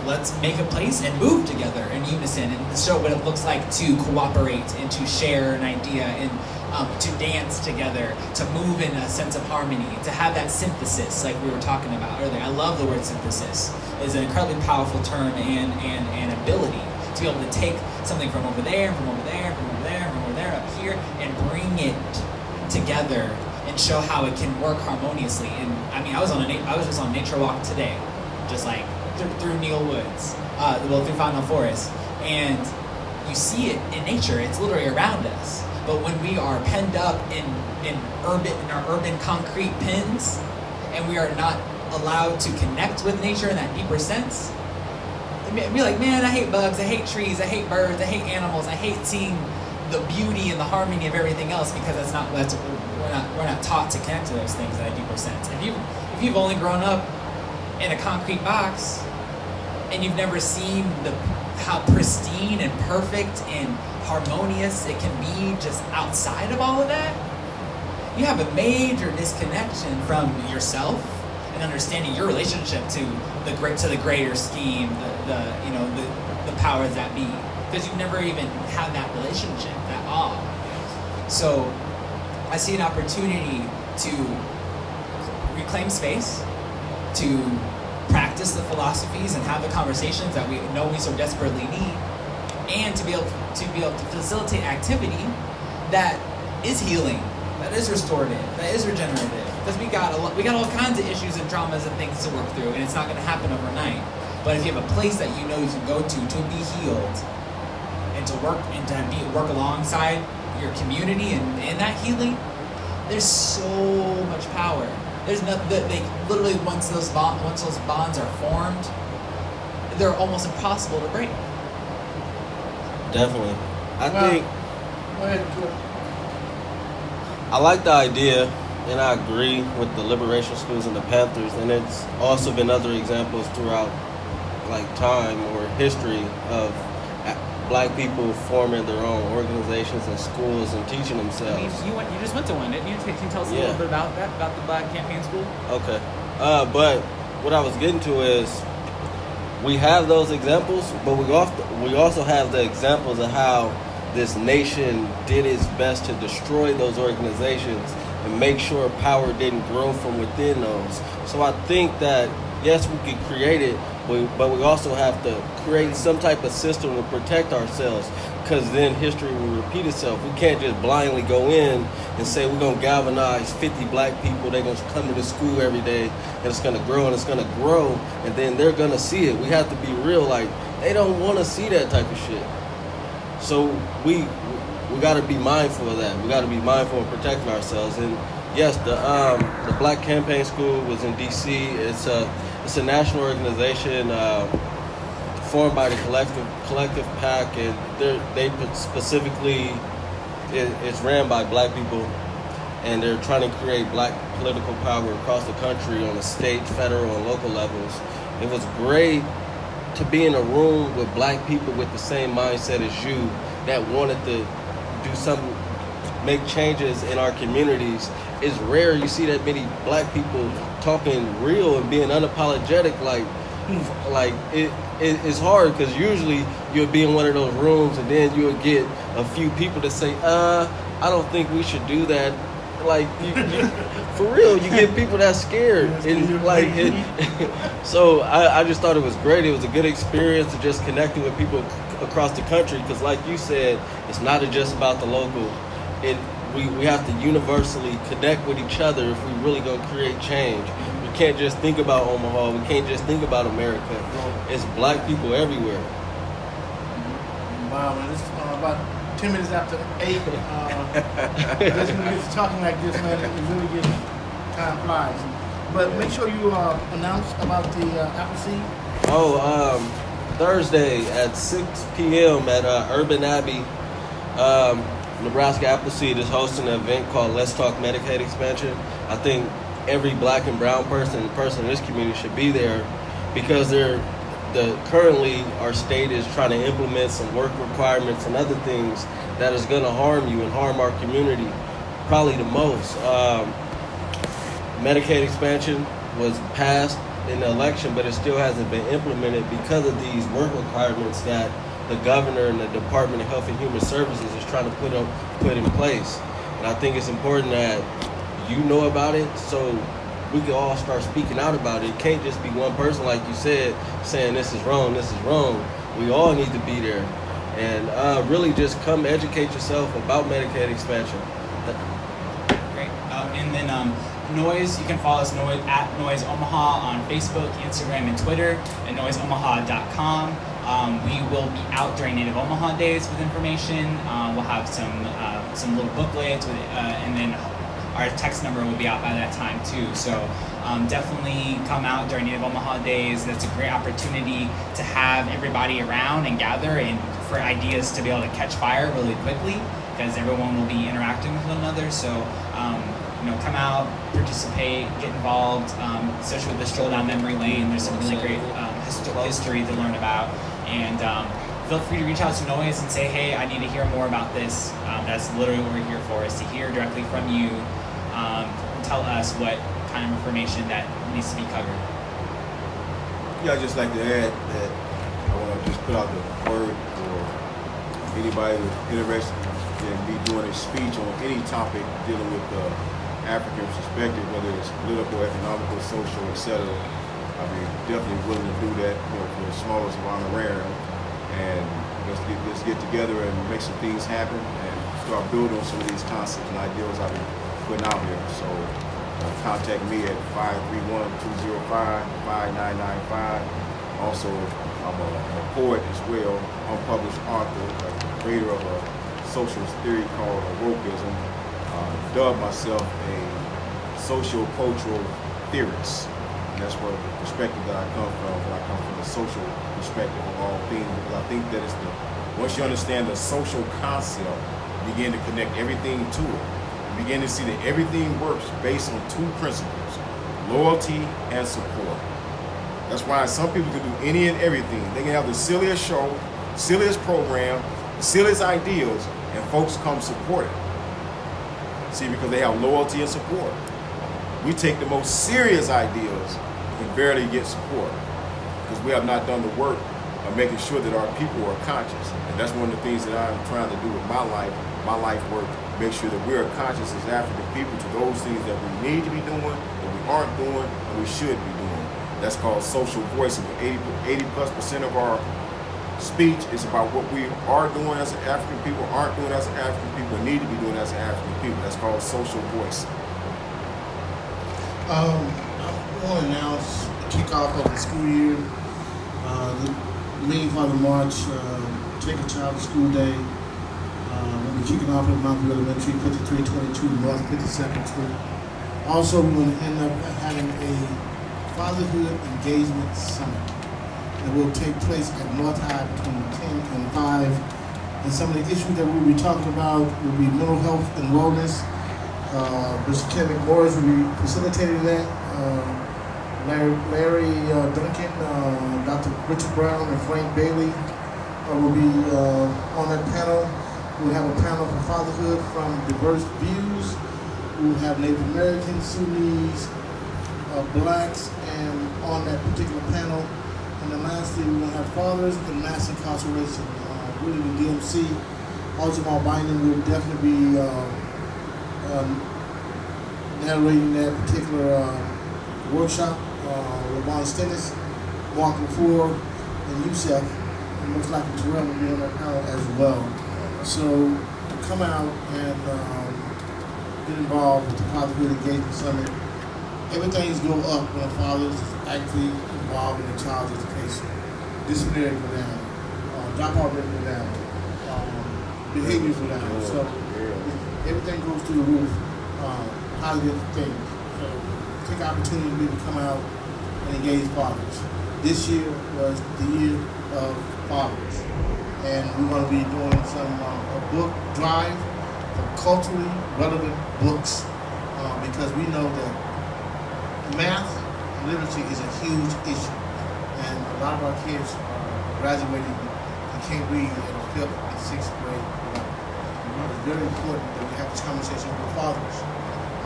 Let's make a place and move together in unison and show what it looks like to cooperate and to share an idea and um, to dance together, to move in a sense of harmony, to have that synthesis like we were talking about earlier. I love the word synthesis. It's an incredibly powerful term and, and, and ability to be able to take something from over there, from over there, from over there, from over and bring it together and show how it can work harmoniously. And I mean, I was on a I was just on nature walk today, just like through, through Neale Woods, uh, well through Fontenelle Forest, and you see it in nature. It's literally around us. But when we are penned up in in urban in our urban concrete pens, and we are not allowed to connect with nature in that deeper sense, be like, man, I hate bugs, I hate trees, I hate birds, I hate animals, I hate seeing the beauty and the harmony of everything else because that's not that's we're not we're not taught to connect to those things in a deeper sense. If you if you've only grown up in a concrete box and you've never seen the how pristine and perfect and harmonious it can be just outside of all of that, you have a major disconnection from yourself and understanding your relationship to the great to the greater scheme, the, the you know the, the powers that be, because you've never even had that relationship. So, I see an opportunity to reclaim space, to practice the philosophies and have the conversations that we know we so desperately need, and to be able to be able to facilitate activity that is healing, that is restorative, that is regenerative. Because we got a lot, we got all kinds of issues and traumas and things to work through, and it's not going to happen overnight. But if you have a place that you know you can go to to be healed, and to work and to be work alongside your community and, and that healing, there's so much power. There's nothing that they literally once those bond, once those bonds are formed, they're almost impossible to break. Definitely. I Well- think Go ahead, Joe. I like the idea, and I agree with the liberation schools and the Panthers, and it's also been other examples throughout, like time or history of a- black people forming their own organizations and schools and teaching themselves. I mean, you went, you just went to one, didn't you? Can you tell us a little bit about that, about the Black Campaign School? Okay, uh, but what I was getting to is we have those examples, but we also we also have the examples of how this nation did its best to destroy those organizations and make sure power didn't grow from within those. So I think that yes, we can create it, but, we also have to create some type of system to protect ourselves. Because then history will repeat itself. We can't just blindly go in and say we're gonna galvanize 50 black people. They're gonna come to the school every day, and it's gonna grow and it's gonna grow, and then they're gonna see it. We have to be real. Like they don't want to see that type of shit. So we we got to be mindful of that. We got to be mindful of protecting ourselves. And yes, the um, the Black Campaign School was in D.C. It's a it's a national organization uh, formed by the collective Collective PAC, and they specifically it, it's ran by black people, and they're trying to create black political power across the country on the state, federal, and local levels. It was great to be in a room with black people with the same mindset as you that wanted to do something, make changes in our communities. It's rare you see that many black people talking real and being unapologetic. Like, like it, it it's hard because usually you'll be in one of those rooms and then you'll get a few people to say, "Uh, I don't think we should do that." Like, you, you, for real, you get people that scared and like it, so I, I just thought it was great. It was a good experience to just connecting with people across the country because, like you said, it's not just about the local. It we, we have to universally connect with each other if we really gonna create change. We can't just think about Omaha. We can't just think about America. It's black people everywhere. Wow, man, this is uh, about 10 minutes after 8. Uh, just when get to talking like this, man, it really gets, time flies. But make sure you uh, announce about the uh, Appleseed. Oh, um, Thursday at 6 p.m. at uh, Urban Abbey, um, Nebraska Appleseed is hosting an event called Let's Talk Medicaid Expansion. I think every black and brown person person in this community should be there because they're the currently our state is trying to implement some work requirements and other things that is going to harm you and harm our community probably the most. Um, Medicaid expansion was passed in the election, but it still hasn't been implemented because of these work requirements that the governor and the Department of Health and Human Services is trying to put up put in place. And I think it's important that you know about it so we can all start speaking out about it. It can't just be one person, like you said, saying this is wrong, this is wrong. We all need to be there. And uh, really just come educate yourself about Medicaid expansion. Great. Um, and then um, Noise, you can follow us Noise, at Noise Omaha on Facebook, Instagram, and Twitter, at noiseomaha.com. Um, we will be out during Native Omaha Days with information. Um, we'll have some uh, some little booklets, with, uh, and then our text number will be out by that time too. So um, definitely come out during Native Omaha Days. That's a great opportunity to have everybody around and gather and for ideas to be able to catch fire really quickly because everyone will be interacting with one another. So um, you know, come out, participate, get involved, um, especially with the stroll down memory lane. There's some really great um, history to learn about, and um, feel free to reach out to Noise and say, hey, I need to hear more about this. Um, that's literally what we're here for, is to hear directly from you. Um, tell us what kind of information that needs to be covered. Yeah, I'd just like to add that I want to just put out the word for anybody who's interested in me doing a speech on any topic dealing with the African perspective, whether it's political, economical, social, etc. I'd be definitely willing to do that for the smallest around. And let's get let's get together and make some things happen and start building on some of these concepts and ideals I've been putting out here. So uh, contact me at 531-205-5995. Also, I'm a, a poet as well, unpublished author, a creator of a socialist theory called wokeism. Uh, dubbed myself a social-cultural theorist. And that's where the perspective that I come from, I come from the social perspective of all things. Because I think that it's the once you understand the social concept, you begin to connect everything to it. You begin to see that everything works based on two principles: loyalty and support. That's why some people can do any and everything. They can have the silliest show, silliest program, silliest ideals, and folks come support it. See, because they have loyalty and support. We take the most serious ideals and barely get support because we have not done the work of making sure that our people are conscious. And that's one of the things that I'm trying to do with my life, my life work, make sure that we're conscious as African people to those things that we need to be doing, that we aren't doing, and we should be doing. That's called social voicing. 80, 80 plus percent of our speech is about what we are doing as an African people, aren't doing as an African people, need to be doing as an African people. That's called social voicing. Um, to announce the kickoff of the school year. Uh, the main Father March, uh, Take a Child to School Day. Uh, we'll be kicking off at Mount View Elementary, 5322 North 52nd Street. Also, we're going to end up having a Fatherhood Engagement Summit that will take place at North High between 10 and 5. And some of the issues that we'll be talking about will be mental health and wellness, uh, Mr. Kevin Morris will be facilitating that. Uh, Larry, Larry uh, Duncan, uh, Dr. Richard Brown, and Frank Bailey uh, will be on that panel. We'll have a panel for fatherhood from diverse views. We'll have Native Americans, Sunnis, blacks, and on that particular panel. And then lastly, we're going to have fathers in mass incarceration. Uh, the DMC, Aljamal Bynum will definitely be um, narrating that particular uh, workshop. Uh, Ravon Stennis, Mark LaFleur, and Youssef, and most likely Terrell will be on that panel as well. So come out and um, get involved with the Fatherhood Engagement Summit. Everything's go up when fathers is actively involved in the child's education. Disciplinary go down, uh, dropout rate go down, um, behaviors go down. So everything goes through the roof, uh, positive things. So take opportunity to come out and engage fathers. This year was the year of fathers. And we're going to be doing some uh, a book drive for culturally relevant books uh, because we know that math literacy is a huge issue. And a lot of our kids are graduating and can't read a fifth and sixth grade. It's very important that we have this conversation with the fathers.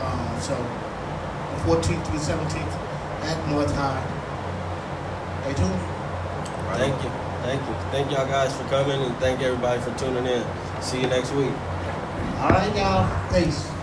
Um, so, the 14th through the 17th at North High. Stay tuned. Thank you. Thank you. Thank y'all guys for coming and thank everybody for tuning in. See you next week. All right, y'all. Peace.